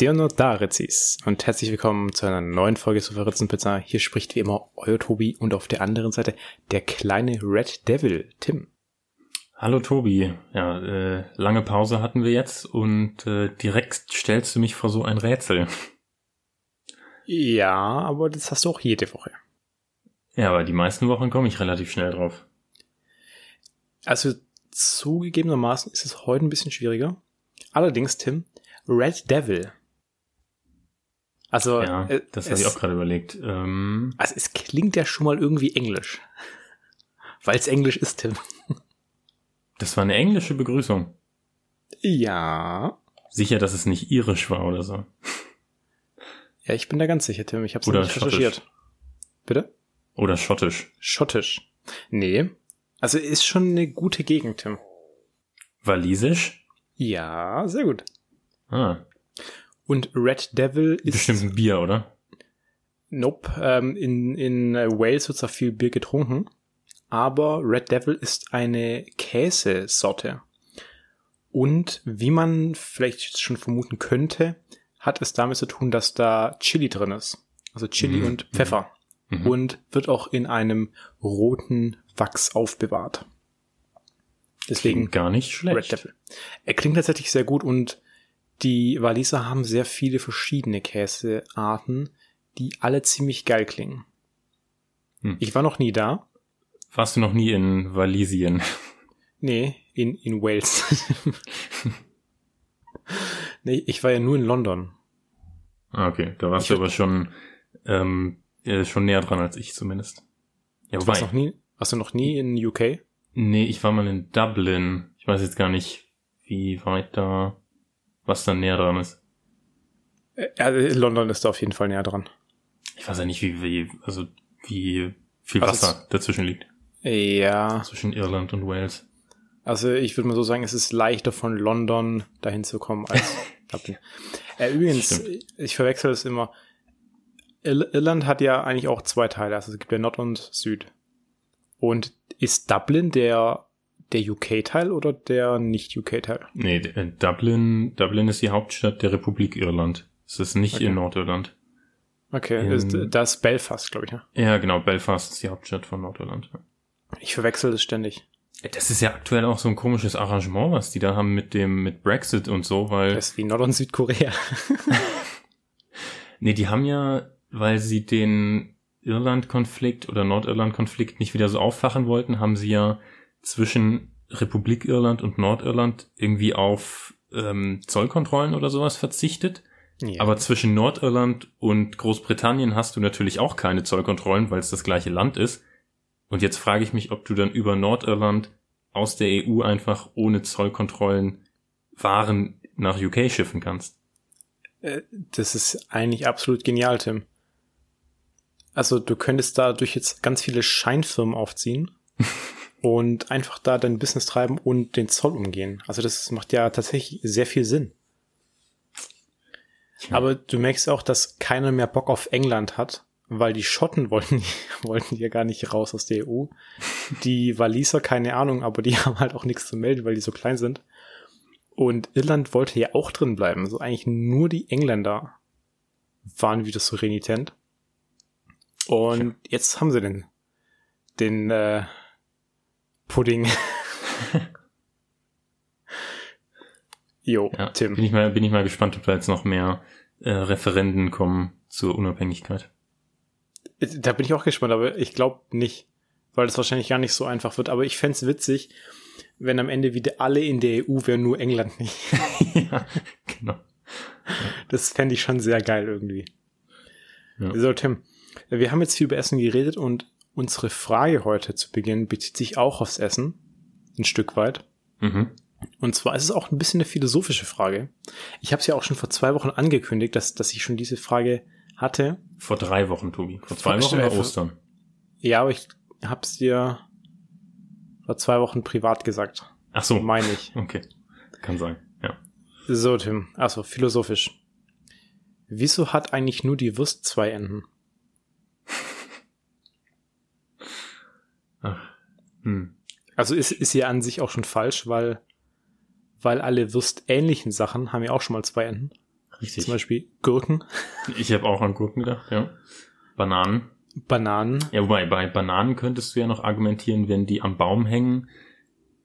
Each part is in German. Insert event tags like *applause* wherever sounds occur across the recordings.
Deonodarizis und herzlich willkommen zu einer neuen Folge zu Verritzenpizza. Hier spricht wie immer euer Tobi und auf der anderen Seite der kleine Red Devil, Tim. Hallo Tobi, ja, äh, lange Pause hatten wir jetzt und äh, direkt stellst du mich vor so ein Rätsel. Ja, aber das hast du auch jede Woche. Ja, aber die meisten Wochen komme ich relativ schnell drauf. Also zugegebenermaßen ist es heute ein bisschen schwieriger. Allerdings, Tim, Red Devil also, ja, äh, das habe ich auch gerade überlegt. Ähm, also es klingt ja schon mal irgendwie englisch. Weil es englisch ist, Tim. Das war eine englische Begrüßung. Ja. Sicher, dass es nicht irisch war oder so. Ja, ich bin da ganz sicher, Tim. Ich habe es nicht recherchiert. Bitte? Oder schottisch. Schottisch. Nee. Also ist schon eine gute Gegend, Tim. Walisisch? Ja, sehr gut. Ah. Und Red Devil ist. Bestimmt ein Bier, oder? Nope. Ähm, in, in äh, Wales wird zwar viel Bier getrunken, aber Red Devil ist eine Käsesorte. Und wie man vielleicht schon vermuten könnte, hat es damit zu tun, dass da Chili drin ist. Also Chili mhm. und Pfeffer. Mhm. Und wird auch in einem roten Wachs aufbewahrt. Deswegen klingt gar nicht schlecht. Red Devil. Er klingt tatsächlich sehr gut und die Waliser haben sehr viele verschiedene Käsearten, die alle ziemlich geil klingen. Hm. Ich war noch nie da. Warst du noch nie in Walisien? Nee, in, in Wales. *laughs* nee, ich war ja nur in London. Ah, okay. Da warst ich du aber schon, ähm, schon näher dran als ich zumindest. Ja, du warst, noch nie, warst du noch nie in UK? Nee, ich war mal in Dublin. Ich weiß jetzt gar nicht, wie weit da was dann näher dran ist. Ja, London ist da auf jeden Fall näher dran. Ich weiß ja nicht, wie, wie also wie viel Wasser also dazwischen liegt. Ja. Zwischen Irland und Wales. Also ich würde mal so sagen, es ist leichter von London dahin zu kommen als *laughs* Dublin. äh, übrigens, ich verwechsel es immer. Irland hat ja eigentlich auch zwei Teile, also es gibt ja Nord und Süd. Und ist Dublin der der UK-Teil oder der Nicht-UK-Teil? Nee, äh, Dublin, Dublin ist die Hauptstadt der Republik Irland. Es ist nicht okay. in Nordirland. Okay, in, ist, das ist Belfast, glaube ich, ne? Ja, genau, Belfast ist die Hauptstadt von Nordirland. Ich verwechsel das ständig. Das ist ja aktuell auch so ein komisches Arrangement, was die da haben mit dem, mit Brexit und so, weil. Das ist wie Nord- und Südkorea. *laughs* *laughs* nee, die haben ja, weil sie den Irland-Konflikt oder Nordirland-Konflikt nicht wieder so auffachen wollten, haben sie ja zwischen Republik Irland und Nordirland irgendwie auf ähm, Zollkontrollen oder sowas verzichtet. Ja. Aber zwischen Nordirland und Großbritannien hast du natürlich auch keine Zollkontrollen, weil es das gleiche Land ist. Und jetzt frage ich mich, ob du dann über Nordirland aus der EU einfach ohne Zollkontrollen Waren nach UK schiffen kannst. Äh, das ist eigentlich absolut genial, Tim. Also du könntest dadurch jetzt ganz viele Scheinfirmen aufziehen *laughs* und einfach da dein Business treiben und den Zoll umgehen. Also das macht ja tatsächlich sehr viel Sinn. Ja. Aber du merkst auch, dass keiner mehr Bock auf England hat, weil die Schotten *laughs* wollten, wollten ja gar nicht raus aus der EU. Die Waliser, keine Ahnung, aber die *laughs* haben halt auch nichts zu melden, weil die so klein sind. Und Irland wollte ja auch drin bleiben. So eigentlich nur die Engländer waren wieder so renitent. Und ja. jetzt haben sie den, den äh, Pudding. *laughs* jo, ja, Tim. Bin ich, mal, bin ich mal gespannt, ob da jetzt noch mehr äh, Referenden kommen zur Unabhängigkeit. Da bin ich auch gespannt, aber ich glaube nicht, weil das wahrscheinlich gar nicht so einfach wird. Aber ich fände witzig, wenn am Ende wieder alle in der EU wären, nur England nicht. *laughs* ja, genau. Das fände ich schon sehr geil irgendwie. Ja. So, Tim, wir haben jetzt viel über Essen geredet und Unsere Frage heute zu Beginn bezieht sich auch aufs Essen, ein Stück weit. Mhm. Und zwar ist es auch ein bisschen eine philosophische Frage. Ich habe es ja auch schon vor zwei Wochen angekündigt, dass, dass ich schon diese Frage hatte. Vor drei Wochen, Tobi. Vor zwei Wochen oder Ostern? Ja, aber ich habe es dir vor zwei Wochen privat gesagt. Ach so. Meine ich. *laughs* Okay. Kann sein, ja. So, Tim. Also, philosophisch. Wieso hat eigentlich nur die Wurst zwei Enden? Hm. Also ist, ist ja an sich auch schon falsch, weil, weil alle würstähnlichen Sachen haben ja auch schon mal zwei Enden. Richtig. Zum Beispiel Gurken. *laughs* Ich habe auch an Gurken gedacht, ja. Bananen. Bananen. Ja, wobei bei Bananen könntest du ja noch argumentieren, wenn die am Baum hängen,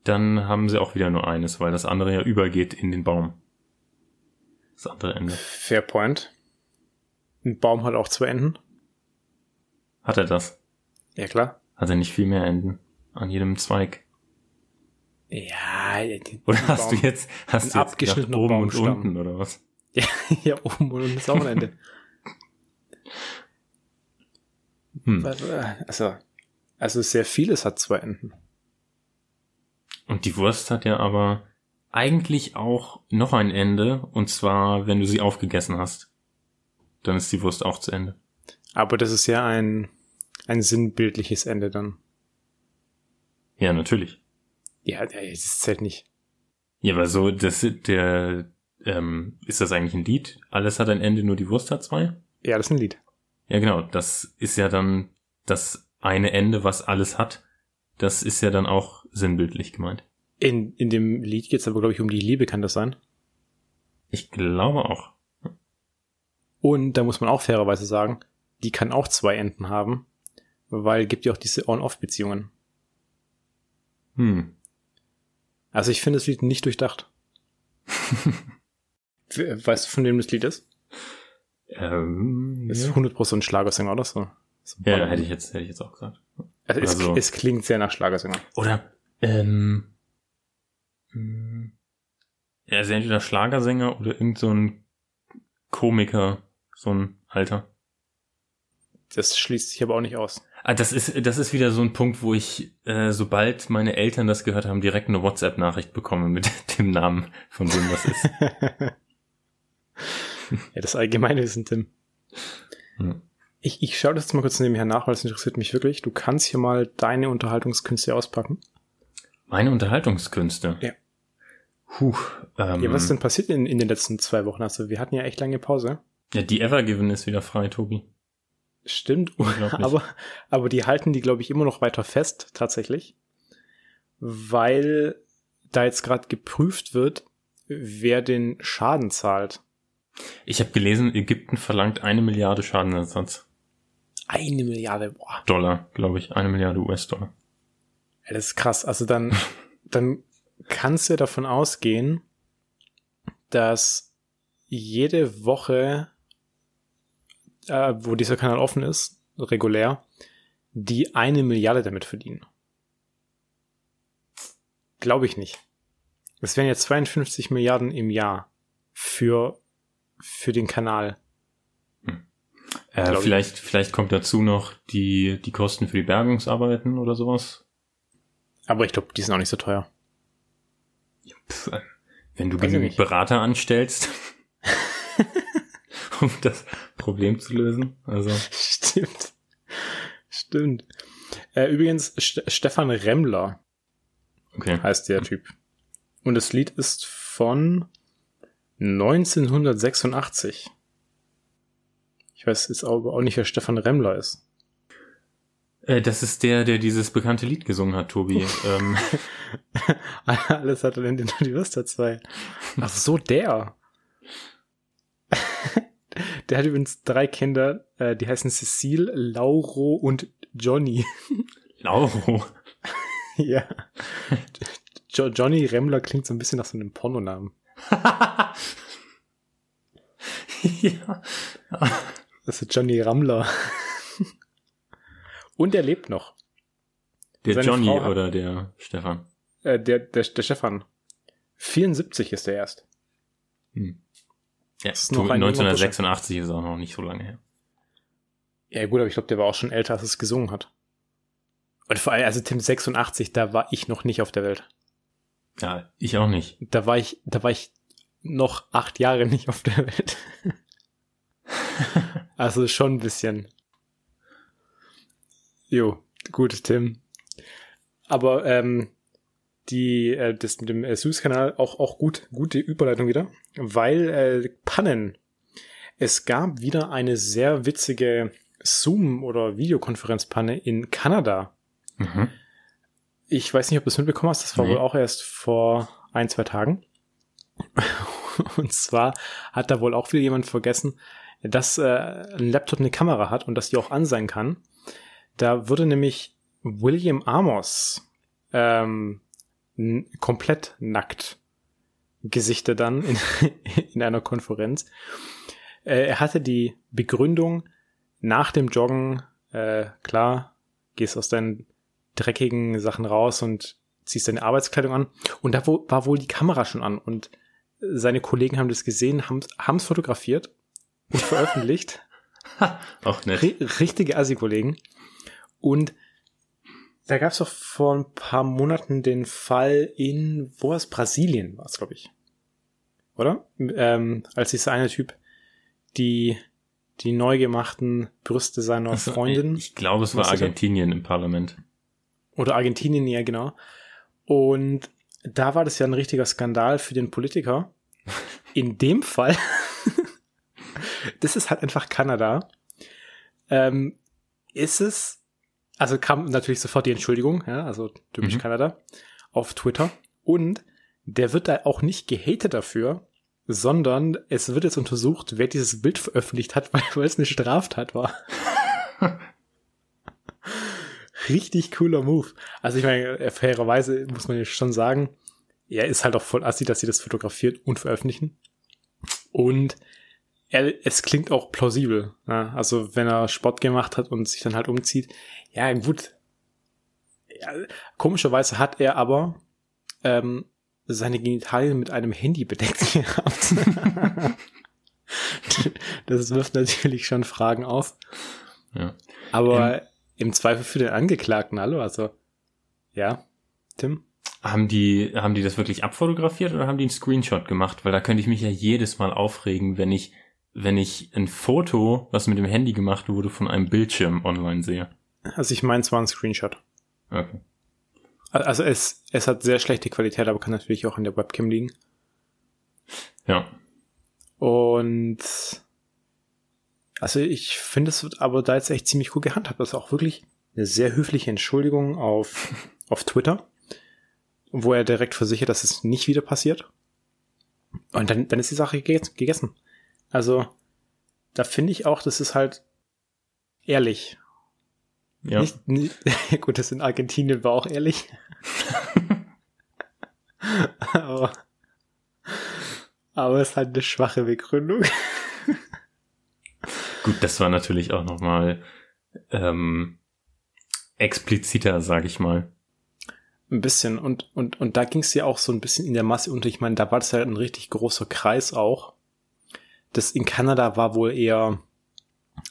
dann haben sie auch wieder nur eines, weil das andere ja übergeht in den Baum. Das andere Ende. Fair point. Ein Baum hat auch zwei Enden. Hat er das? Ja, klar. Hat er nicht viel mehr Enden an jedem Zweig? Ja, oder hast du jetzt hast du jetzt gedacht, oben und unten oder was? *laughs* Ja, ja, oben und unten ist auch ein Ende. hm. Also, also sehr vieles hat zwei Enden. Und die Wurst hat ja aber eigentlich auch noch ein Ende, und zwar, wenn du sie aufgegessen hast. Dann ist die Wurst auch zu Ende. Aber das ist ja ein, ein sinnbildliches Ende dann. Ja, natürlich. Ja, das zählt nicht. Ja, aber so, das, der, ähm, ist das eigentlich ein Lied? Alles hat ein Ende, nur die Wurst hat zwei? Ja, das ist ein Lied. Ja, genau. Das ist ja dann das eine Ende, was alles hat. Das ist ja dann auch sinnbildlich gemeint. In, in dem Lied geht es aber, glaube ich, um die Liebe, kann das sein? Ich glaube auch. Und da muss man auch fairerweise sagen, die kann auch zwei Enden haben, weil gibt ja auch diese On-Off-Beziehungen. Hm. Also ich finde das Lied nicht durchdacht. *laughs* weißt du, von wem das Lied ist? Ähm, das ist 100% ein Schlagersänger oder so. so ja, hätte ich jetzt, hätte ich jetzt auch gesagt. Also es, also, es klingt sehr nach Schlagersänger. Oder, ähm, hm, ja, also entweder Schlagersänger oder irgend so ein Komiker, so ein Alter. Das schließt sich aber auch nicht aus. Ah, das ist, das ist wieder so ein Punkt, wo ich, äh, sobald meine Eltern das gehört haben, direkt eine WhatsApp-Nachricht bekomme mit *laughs* dem Namen von dem, was ist. *laughs* ja, das allgemeine Wissen, Tim. Hm. Ich, ich schaue das jetzt mal kurz nebenher nach, weil es interessiert mich wirklich. Du kannst hier mal deine Unterhaltungskünste auspacken. Meine Unterhaltungskünste? Ja. Puh, ähm, ja, was ist denn passiert in, in den letzten zwei Wochen? Also, wir hatten ja echt lange Pause. Ja, die Evergiven ist wieder frei, Tobi. Stimmt, *laughs* aber, aber die halten die, glaube ich, immer noch weiter fest, tatsächlich. Weil da jetzt gerade geprüft wird, wer den Schaden zahlt. Ich habe gelesen, Ägypten verlangt eine Milliarde Schadenersatz. Eine Milliarde, boah. Dollar, glaube ich. Eine Milliarde US-Dollar. Ja, das ist krass. Also dann, *laughs* dann kannst du davon ausgehen, dass jede Woche äh, wo dieser Kanal offen ist, regulär, die eine Milliarde damit verdienen. Glaube ich nicht. Es wären jetzt 52 Milliarden im Jahr für, für den Kanal. Hm. Äh, vielleicht, vielleicht kommt dazu noch die, die Kosten für die Bergungsarbeiten oder sowas. Aber ich glaube, die sind auch nicht so teuer. Pff, wenn du genügend Berater anstellst. *laughs* um das Problem zu lösen. Also. Stimmt. Stimmt. Äh, übrigens, St Stefan Remmler okay. heißt der Typ. Und das Lied ist von 1986. Ich weiß jetzt aber auch nicht, wer Stefan Remmler ist. Äh, das ist der, der dieses bekannte Lied gesungen hat, Tobi. *laughs* ähm. Alles hat er denn die Wüste 2. Ach so, der. Der hat übrigens drei Kinder, äh, die heißen Cecile, Lauro und Johnny. *laughs* Lauro? *laughs* ja. Jo Johnny Remmler klingt so ein bisschen nach so einem Pornonamen. *laughs* ja. Das ist Johnny Rammler. und er lebt noch. Der Johnny Frau oder der Stefan? Äh, der, der, der Stefan. 74 ist er erst. Hm. Ja, ist noch 1986 ist auch noch nicht so lange her. Ja gut, aber ich glaube, der war auch schon älter, als es gesungen hat. Und vor allem, also Tim 86, da war ich noch nicht auf der Welt. Ja, ich auch nicht. Da war ich, da war ich noch acht Jahre nicht auf der Welt. *laughs* also schon ein bisschen. Jo, gut, Tim. Aber ähm, die, äh, das mit dem äh, Suez-Kanal auch, auch gut, gute Überleitung wieder, weil äh, Pannen. Es gab wieder eine sehr witzige Zoom- oder Videokonferenzpanne in Kanada. Mhm. Ich weiß nicht, ob du es mitbekommen hast, das war nee. wohl auch erst vor ein, zwei Tagen. *laughs* Und zwar hat da wohl auch wieder jemand vergessen, dass äh, ein Laptop eine Kamera hat und dass die auch an sein kann. Da wurde nämlich William Amos ähm, komplett nackt gesichtet dann in, *laughs* in einer Konferenz. Äh, er hatte die Begründung nach dem Joggen, äh, klar, gehst aus deinen dreckigen Sachen raus und ziehst deine Arbeitskleidung an. Und da wo, war wohl die Kamera schon an. Und seine Kollegen haben das gesehen, haben es fotografiert und veröffentlicht. *laughs* Auch nett. richtige Assi-Kollegen. Und da gab es doch vor ein paar Monaten den Fall in, wo war es? Brasilien war es, glaube ich. Oder? Ähm, als dieser eine Typ die, die neu gemachten Brüste seiner also, Freundin. Ich glaube, es war Argentinien im Parlament. Oder Argentinien, ja, genau. Und da war das ja ein richtiger Skandal für den Politiker. *laughs* In dem Fall, *laughs* das ist halt einfach Kanada, ähm, ist es, also kam natürlich sofort die Entschuldigung, ja, also typisch mhm. Kanada, auf Twitter. Und der wird da auch nicht gehatet dafür, sondern es wird jetzt untersucht, wer dieses Bild veröffentlicht hat, *laughs* weil, es eine Straftat war. *laughs* Richtig cooler Move. Also ich meine, fairerweise muss man ja schon sagen, er ist halt auch voll assi, dass sie das fotografiert und veröffentlichen. Und er, es klingt auch plausibel. Ja, also wenn er Sport gemacht hat und sich dann halt umzieht, ja gut. Ja, komischerweise hat er aber ähm, seine Genitalien mit einem Handy bedeckt gehabt. *laughs* das wirft natürlich schon Fragen auf. Ja. Aber ähm, im Zweifel für den Angeklagten, hallo, also ja, Tim? Haben die, haben die das wirklich abfotografiert oder haben die einen Screenshot gemacht? Weil da könnte ich mich ja jedes Mal aufregen, wenn ich, wenn ich ein Foto, was mit dem Handy gemacht wurde, von einem Bildschirm online sehe. Also ich meine, es war ein Screenshot. Okay. Also es, es hat sehr schlechte Qualität, aber kann natürlich auch in der Webcam liegen. Ja. Und also ich finde, es wird aber da jetzt echt ziemlich gut gehandhabt. Das ist auch wirklich eine sehr höfliche Entschuldigung auf, *laughs* auf Twitter, wo er direkt versichert, dass es nicht wieder passiert. Und dann, dann ist die Sache gegessen. Also, da finde ich auch, das ist halt ehrlich. Ja. Nicht, nicht, *laughs* gut, das in Argentinien war auch ehrlich. *laughs* aber, aber es ist halt eine schwache Begründung. *laughs* Gut, das war natürlich auch nochmal ähm, expliziter, sag ich mal. Ein bisschen. Und, und, und da ging es ja auch so ein bisschen in der Masse unter. Ich meine, da war das ja ein richtig großer Kreis auch. Das in Kanada war wohl eher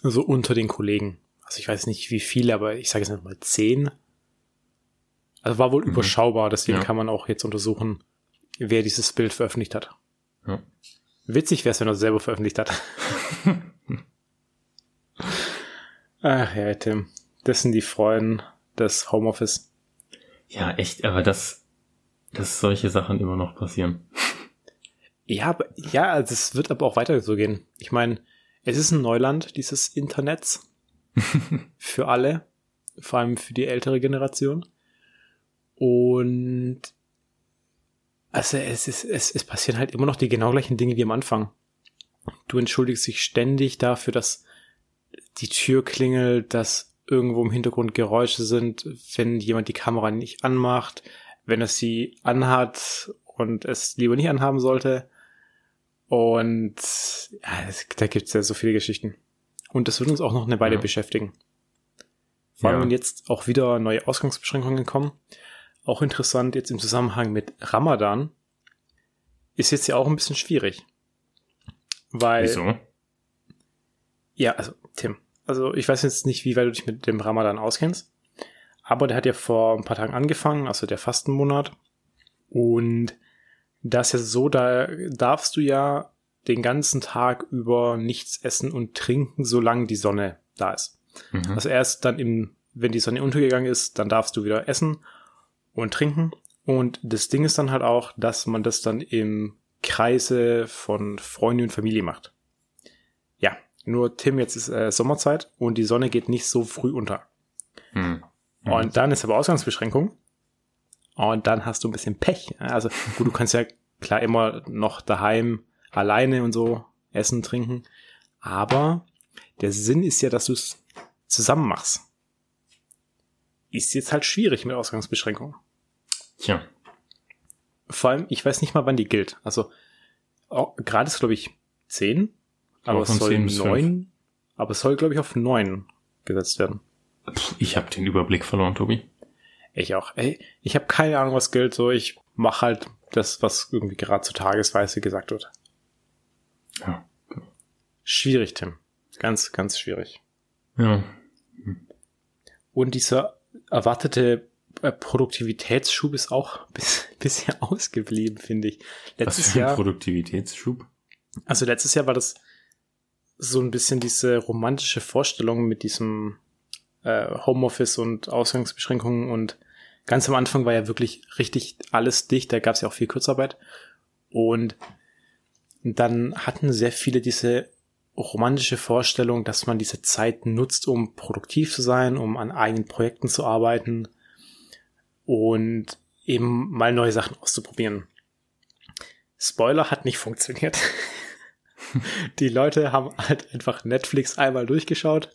so unter den Kollegen. Also ich weiß nicht wie viele, aber ich sage jetzt mal zehn. Also war wohl mhm. überschaubar, deswegen ja. kann man auch jetzt untersuchen, wer dieses Bild veröffentlicht hat. Ja. Witzig wäre es, wenn er es selber veröffentlicht hat. *laughs* Ach ja, Tim. Das sind die Freuden des Homeoffice. Ja, echt, aber das, dass solche Sachen immer noch passieren. Ja, ja, also es wird aber auch weiter so gehen. Ich meine, es ist ein Neuland, dieses Internet. *laughs* für alle. Vor allem für die ältere Generation. Und also es ist, es, es passieren halt immer noch die genau gleichen Dinge wie am Anfang. Du entschuldigst dich ständig dafür, dass die Tür klingelt, dass irgendwo im Hintergrund Geräusche sind, wenn jemand die Kamera nicht anmacht, wenn er sie anhat und es lieber nicht anhaben sollte. Und ja, es, da gibt's ja so viele Geschichten. Und das wird uns auch noch eine Weile ja. beschäftigen. Vor allem, wenn jetzt auch wieder neue Ausgangsbeschränkungen kommen. Auch interessant jetzt im Zusammenhang mit Ramadan. Ist jetzt ja auch ein bisschen schwierig. Weil. Wieso? Ja, also, Tim, also ich weiß jetzt nicht, wie weit du dich mit dem Ramadan auskennst, aber der hat ja vor ein paar Tagen angefangen, also der Fastenmonat. Und da ist ja so, da darfst du ja den ganzen Tag über nichts essen und trinken, solange die Sonne da ist. Mhm. Also erst dann im, wenn die Sonne untergegangen ist, dann darfst du wieder essen und trinken. Und das Ding ist dann halt auch, dass man das dann im Kreise von Freunden und Familie macht. Nur Tim, jetzt ist äh, Sommerzeit und die Sonne geht nicht so früh unter. Hm. Mhm. Und dann ist aber Ausgangsbeschränkung. Und dann hast du ein bisschen Pech. Also gut, du kannst ja klar immer noch daheim alleine und so essen, trinken. Aber der Sinn ist ja, dass du es zusammen machst. Ist jetzt halt schwierig mit Ausgangsbeschränkungen. Tja. Vor allem, ich weiß nicht mal, wann die gilt. Also, oh, gerade ist, glaube ich, 10, aber, es soll 9, aber es soll, glaube ich, auf 9 gesetzt werden. Ich habe den Überblick verloren, Tobi. Ich auch. Ey, ich habe keine Ahnung, was gilt. So, ich mache halt das, was irgendwie gerade zur Tagesweise gesagt wird. Ja. Schwierig, Tim. Ganz, ganz schwierig. Ja. Und dieser erwartete äh, Produktivitätsschub ist auch *laughs* bis, bisher ausgeblieben, finde ich. Letztes Was für ein Jahr, Produktivitätsschub? Also letztes Jahr war das so ein bisschen diese romantische Vorstellung mit diesem äh, Homeoffice und Ausgangsbeschränkungen und ganz am Anfang war ja wirklich richtig alles dicht, da gab es ja auch viel Kurzarbeit und dann hatten sehr viele diese romantische Vorstellung, dass man diese Zeit nutzt, um produktiv zu sein, um an eigenen Projekten zu arbeiten und eben mal neue Sachen auszuprobieren. Spoiler hat nicht funktioniert. *laughs* Die Leute haben halt einfach Netflix einmal durchgeschaut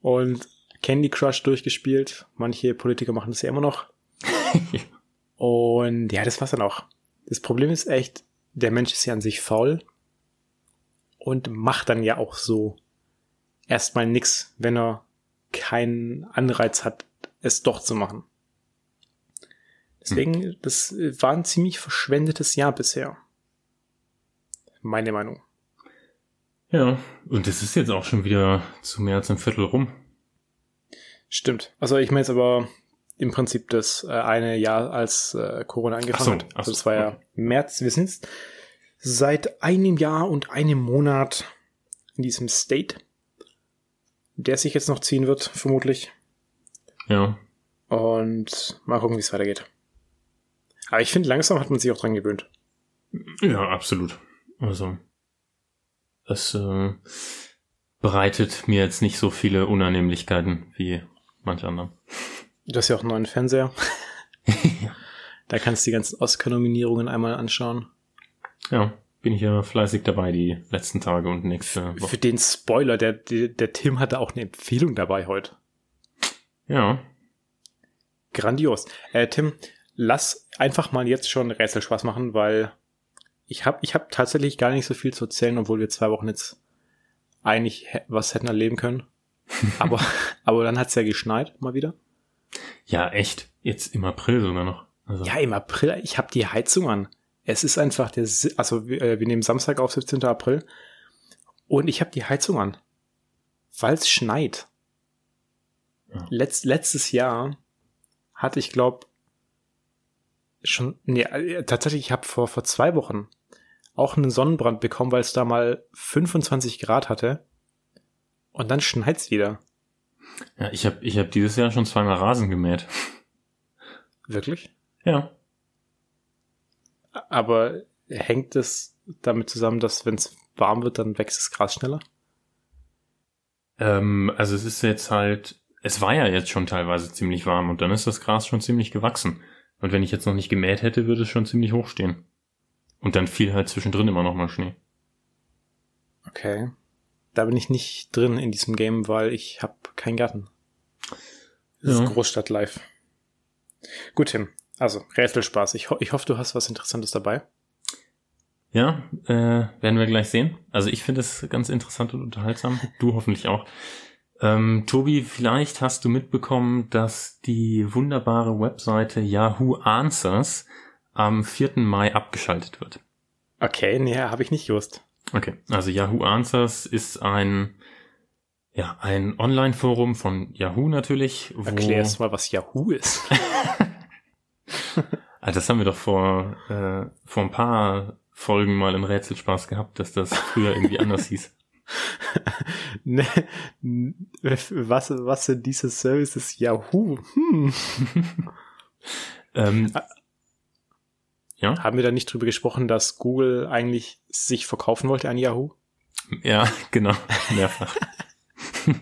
und Candy Crush durchgespielt. Manche Politiker machen das ja immer noch. *laughs* und ja, das war's dann auch. Das Problem ist echt, der Mensch ist ja an sich faul und macht dann ja auch so erstmal nix, wenn er keinen Anreiz hat, es doch zu machen. Deswegen, hm. das war ein ziemlich verschwendetes Jahr bisher. Meine Meinung. Ja, und es ist jetzt auch schon wieder zu mehr als ein Viertel rum. Stimmt. Also ich meine jetzt aber im Prinzip das äh, eine Jahr, als äh, Corona angefangen so, hat. Also das war ja März. Wir sind jetzt seit einem Jahr und einem Monat in diesem State, der sich jetzt noch ziehen wird, vermutlich. Ja. Und mal gucken, wie es weitergeht. Aber ich finde, langsam hat man sich auch dran gewöhnt. Ja, absolut. Also, es äh, bereitet mir jetzt nicht so viele Unannehmlichkeiten wie manche anderen. Du hast ja auch einen neuen Fernseher. *laughs* Da kannst du die ganzen Oscar-Nominierungen einmal anschauen. Ja, bin ich ja fleißig dabei die letzten Tage und nächste Woche. Für den Spoiler, der, der, der Tim hatte auch eine Empfehlung dabei heute. Ja. Grandios. Äh, Tim, lass einfach mal jetzt schon Rätselspaß machen, weil ich habe ich hab tatsächlich gar nicht so viel zu erzählen, obwohl wir zwei Wochen jetzt eigentlich was hätten erleben können. *laughs* aber, aber dann hat's ja geschneit, mal wieder. Ja, echt. Jetzt im April sogar noch. Also. Ja, im April. Ich habe die Heizung an. Es ist einfach der, also wir, äh, wir nehmen Samstag auf 17. April und ich habe die Heizung an, weil es schneit. Ja. Letzt, letztes Jahr hatte ich glaube schon, nee, äh, tatsächlich, ich habe vor vor zwei Wochen auch einen Sonnenbrand bekommen, weil es da mal 25 Grad hatte und dann schneit's wieder. Ja, ich habe ich hab dieses Jahr schon zweimal Rasen gemäht. Wirklich? Ja. Aber hängt es damit zusammen, dass wenn es warm wird, dann wächst das Gras schneller? Ähm, also es ist jetzt halt, es war ja jetzt schon teilweise ziemlich warm und dann ist das Gras schon ziemlich gewachsen. Und wenn ich jetzt noch nicht gemäht hätte, würde es schon ziemlich hoch stehen. Und dann fiel halt zwischendrin immer noch mal Schnee. Okay. Da bin ich nicht drin in diesem Game, weil ich habe keinen Garten. Das ja. ist Großstadt live. Gut, Tim. Also, Rätselspaß. Ich, ho ich hoffe, du hast was Interessantes dabei. Ja, äh, werden wir gleich sehen. Also ich finde es ganz interessant und unterhaltsam. *laughs* Du hoffentlich auch. Ähm, Tobi, vielleicht hast du mitbekommen, dass die wunderbare Webseite Yahoo Answers am 4. Mai abgeschaltet wird. Okay, nee, habe ich nicht gewusst. Okay, also Yahoo Answers ist ein ja, ein Online-Forum von Yahoo natürlich. Wo Erklärst mal, was Yahoo ist. Ah, *laughs* *laughs* das haben wir doch vor, äh, vor ein paar Folgen mal im Rätselspaß gehabt, dass das früher irgendwie anders hieß. *laughs* ne, was, was sind diese Services? Yahoo? Hm. ähm, ah. Ja? Haben wir da nicht drüber gesprochen, dass Google eigentlich sich verkaufen wollte an Yahoo? Ja, *laughs* genau. Mehrfach. *laughs*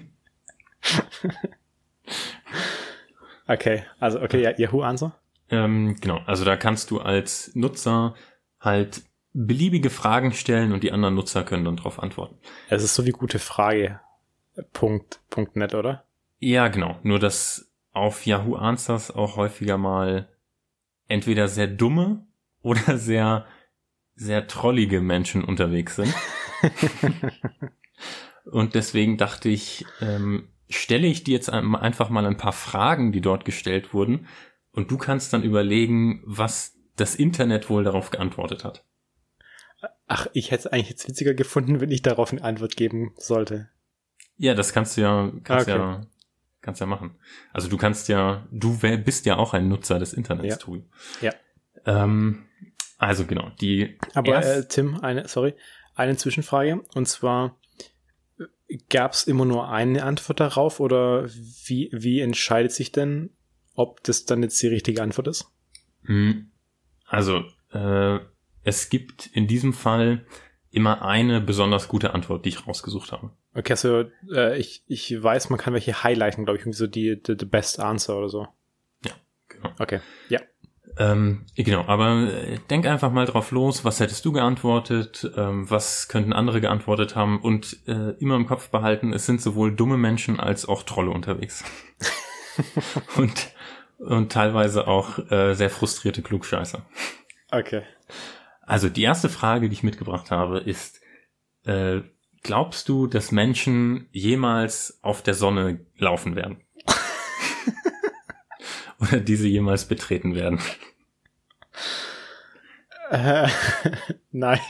okay, also okay, ja, Yahoo Answer? Ähm, genau, also da kannst du als Nutzer halt beliebige Fragen stellen und die anderen Nutzer können dann darauf antworten. Es ist so wie gute Frage. Punkt, Punkt net, oder? Ja, genau. Nur dass auf Yahoo Answers auch häufiger mal entweder sehr dumme oder sehr, sehr trollige Menschen unterwegs sind. *laughs* und deswegen dachte ich, ähm, stelle ich dir jetzt einfach mal ein paar Fragen, die dort gestellt wurden, und du kannst dann überlegen, was das Internet wohl darauf geantwortet hat. Ach, ich hätte es eigentlich jetzt witziger gefunden, wenn ich darauf eine Antwort geben sollte. Ja, das kannst du ja, kannst okay. ja, kannst ja machen. Also du kannst ja, du bist ja auch ein Nutzer des Internets, ja. Tobi. Ja. Ähm, also genau, die. Aber äh, Tim, eine, sorry, eine Zwischenfrage. Und zwar, gab es immer nur eine Antwort darauf oder wie, wie entscheidet sich denn, ob das dann jetzt die richtige Antwort ist? Hm. Also, äh, es gibt in diesem Fall immer eine besonders gute Antwort, die ich rausgesucht habe. Okay, also äh, ich, ich weiß, man kann welche highlighten, glaube ich, irgendwie so die, die, the best answer oder so. Ja, genau. Okay, ja. Ähm, genau, aber äh, denk einfach mal drauf los, was hättest du geantwortet, ähm, was könnten andere geantwortet haben und äh, immer im Kopf behalten, es sind sowohl dumme Menschen als auch Trolle unterwegs. *laughs* und, und teilweise auch äh, sehr frustrierte Klugscheißer. Okay. Also die erste Frage, die ich mitgebracht habe, ist, äh, glaubst du, dass Menschen jemals auf der Sonne laufen werden? *laughs* Oder diese jemals betreten werden? Äh, *laughs* nein.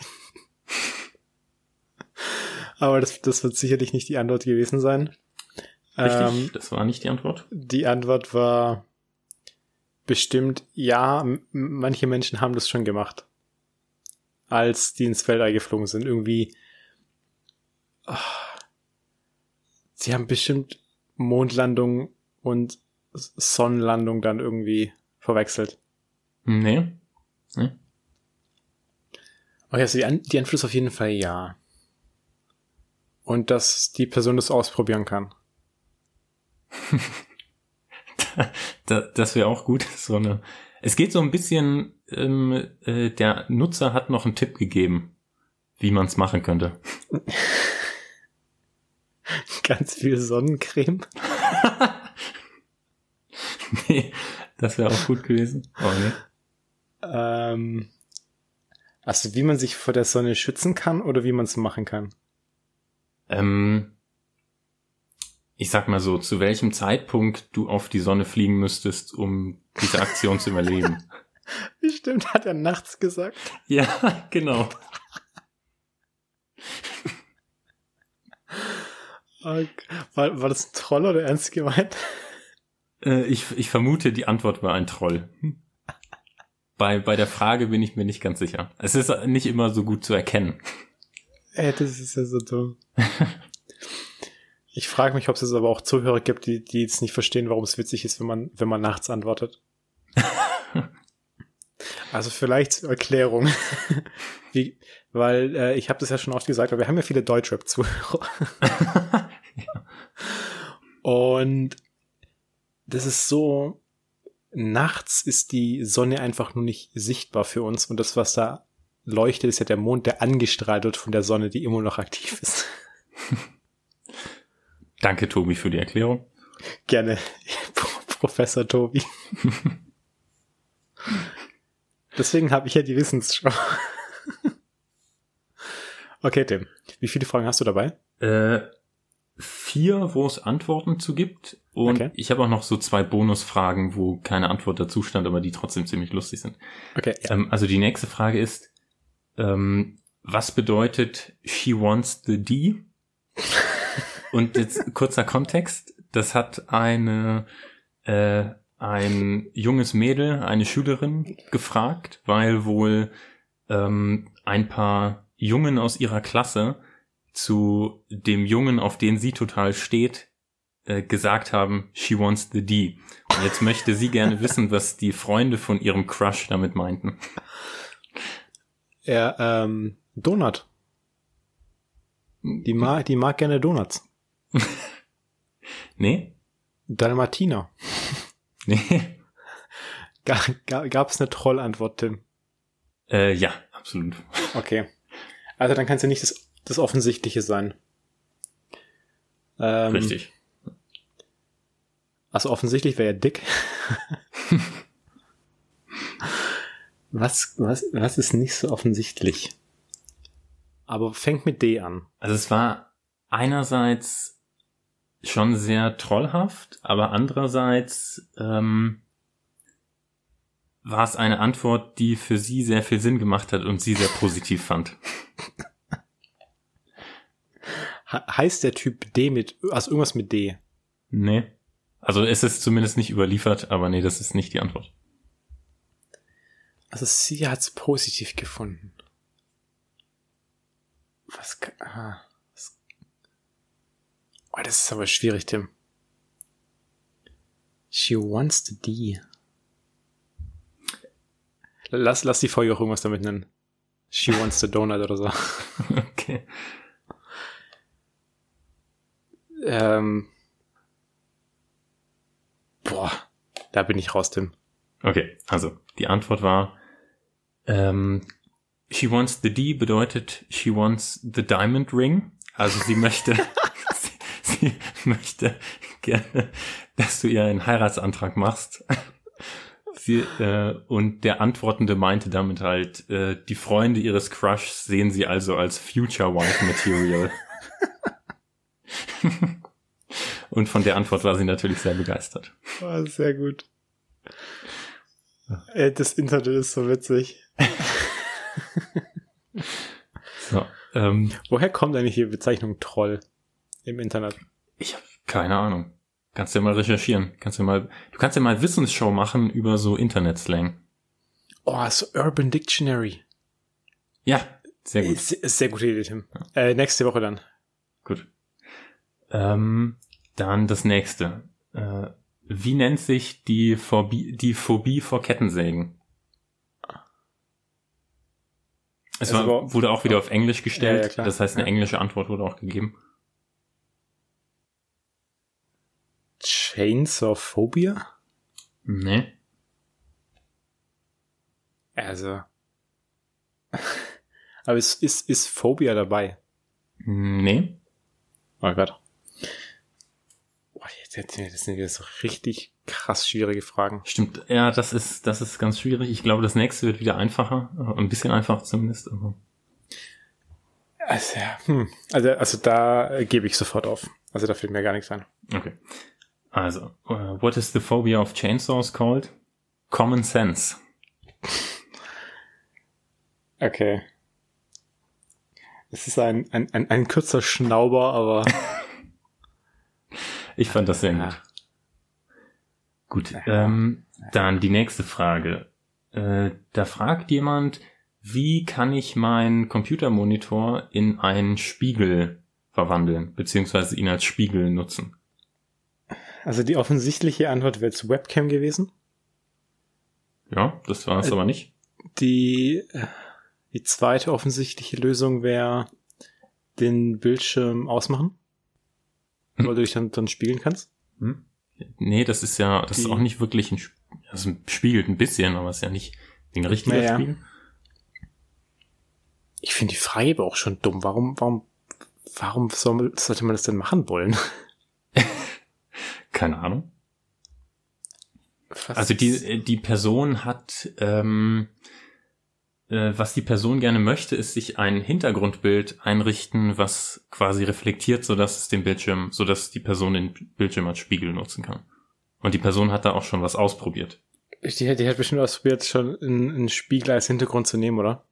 Aber das, das wird sicherlich nicht die Antwort gewesen sein. Richtig, ähm, das war nicht die Antwort. Die Antwort war bestimmt, ja, manche Menschen haben das schon gemacht als die ins Weltall geflogen sind. Irgendwie. Oh, sie haben bestimmt Mondlandung und Sonnenlandung dann irgendwie verwechselt. Nee. nee. Okay, also die, An die Antwort ist auf jeden Fall ja. Und dass die Person das ausprobieren kann. *laughs* das wäre auch gut. *laughs* So eine. Es geht so ein bisschen ähm, äh, der Nutzer hat noch einen Tipp gegeben, wie man es machen könnte. *laughs* Ganz viel Sonnencreme. *laughs* nee, das wäre auch gut gewesen. Oh, nee. ähm, also wie man sich vor der Sonne schützen kann oder wie man es machen kann? Ähm, ich sag mal so, zu welchem Zeitpunkt du auf die Sonne fliegen müsstest, um diese Aktion zu überleben. *laughs* Stimmt, hat er nachts gesagt. Ja, genau. *laughs* War, war das ein Troll oder ernst gemeint? Äh, ich, ich vermute, die Antwort war ein Troll. Bei, bei der Frage bin ich mir nicht ganz sicher. Es ist nicht immer so gut zu erkennen. Ey, das ist ja so dumm. Ich frage mich, ob es aber auch Zuhörer gibt, die, die jetzt nicht verstehen, warum es witzig ist, wenn man, wenn man nachts antwortet. *laughs* Also vielleicht zur Erklärung. Wie, weil äh, ich habe das ja schon oft gesagt, aber wir haben ja viele Deutschrap-Zuhörer. ja. *laughs* Und das ist so, nachts ist die Sonne einfach nur nicht sichtbar für uns und das, was da leuchtet, ist ja der Mond, der angestrahlt wird von der Sonne, die immer noch aktiv ist. *laughs* Danke, Tobi, für die Erklärung. Gerne, *laughs* Professor Tobi. *laughs* Deswegen habe ich ja die Wissensschau. okay, Tim. Wie viele Fragen hast du dabei? Äh, vier, wo es Antworten zu gibt. Und okay. ich habe auch noch so zwei Bonusfragen, wo keine Antwort dazu stand, aber die trotzdem ziemlich lustig sind. Okay. Ja. Ähm, also die nächste Frage ist, ähm, was bedeutet she wants the D? *laughs* Und jetzt kurzer Kontext. Das hat eine äh, ein junges Mädel, eine Schülerin, gefragt, weil wohl ähm, ein paar Jungen aus ihrer Klasse zu dem Jungen, auf den sie total steht, äh, gesagt haben, she wants the D. Und jetzt möchte sie gerne *laughs* wissen, was die Freunde von ihrem Crush damit meinten. Ja, ähm, Donut. Die mag, die mag gerne Donuts. *laughs* nee? Dalmatiner. *laughs* Nee. Gab es eine Trollantwort, Tim? Äh, ja, absolut. Okay. Also dann kann es ja nicht das, das Offensichtliche sein. Ähm, Richtig. Also offensichtlich wäre er dick. was, was, was ist nicht so offensichtlich? Aber fängt mit D an. Also es war einerseits schon sehr trollhaft, aber andererseits ähm, war es eine Antwort, die für sie sehr viel Sinn gemacht hat und sie sehr positiv fand. *laughs* heißt der Typ D mit, also irgendwas mit D? Nee. Also es ist zumindest nicht überliefert, aber nee, das ist nicht die Antwort. Also sie hat es positiv gefunden. Was, ah, was, oh, das ist aber schwierig, Tim. She wants the D. Lass, lass die Folge auch irgendwas damit nennen. She wants the donut oder so. *laughs* Okay. Ähm, boah, da bin ich raus, Tim. Okay, also die Antwort war, ähm, she wants the D bedeutet she wants the diamond ring. Also sie möchte, *laughs* *laughs* sie, sie möchte gerne, dass du ihr einen Heiratsantrag machst. Sie, äh, und der Antwortende meinte damit halt, äh, die Freunde ihres Crushs sehen sie also als Future Wife Material. *laughs* *laughs* Und von der Antwort war sie natürlich sehr begeistert. Oh, sehr gut. Ja. Das Internet ist so witzig. *laughs* so, ähm, Woher kommt eigentlich die Bezeichnung Troll im Internet? Ich habe keine Ahnung. Kannst du ja mal recherchieren. Kannst du mal, du kannst ja mal Wissensshow machen über so Internetslang. Oh, so Urban Dictionary. Ja, sehr gut. Sehr, sehr gute Idee, Tim. Ja. Äh, nächste Woche dann. Gut. Ähm, dann das nächste. Äh, wie nennt sich die Phobie, die Phobie vor Kettensägen? Es war, wurde auch wieder auf Englisch gestellt. Ja, ja, das heißt, eine englische Antwort wurde auch gegeben. Chainsaw Phobia? Nee. Also. *laughs* Aber es ist, ist Phobia dabei? Nee. Oh Gott. Das sind wieder so richtig krass schwierige Fragen. Stimmt, ja, das ist, das ist ganz schwierig. Ich glaube, das nächste wird wieder einfacher. Ein bisschen einfacher zumindest. Also, ja, hm. also, also da gebe ich sofort auf. Also da fällt mir gar nichts ein. Okay. Also, uh, what is the phobia of chainsaws called? Common sense. Okay. Es ist ein, ein, ein, ein kurzer Schnauber, aber *laughs* Ich fand das sehr gut. Gut, ähm, dann die nächste Frage. Äh, da fragt jemand, wie kann ich meinen Computermonitor in einen Spiegel verwandeln, beziehungsweise ihn als Spiegel nutzen? Also die offensichtliche Antwort wäre jetzt Webcam gewesen. Ja, das war es äh, aber nicht. Die, die zweite offensichtliche Lösung wäre den Bildschirm ausmachen. Hm. Weil du dich dann, dann spiegeln kannst? Hm? Nee, das ist ja, das Die, ist auch nicht wirklich ein, also spiegelt ein bisschen, aber es ist ja nicht ein richtiger naja. Spiegel. Ich finde die Frage aber auch schon dumm. Warum, warum, warum soll, sollte man das denn machen wollen? *laughs* Keine Ahnung. Was also die, die Person hat ähm, äh, was die Person gerne möchte, ist sich ein Hintergrundbild einrichten, was quasi reflektiert, sodass es den Bildschirm, sodass die Person den Bildschirm als Spiegel nutzen kann. Und die Person hat da auch schon was ausprobiert. Die, die hat bestimmt ausprobiert, schon einen, einen Spiegel als Hintergrund zu nehmen, oder?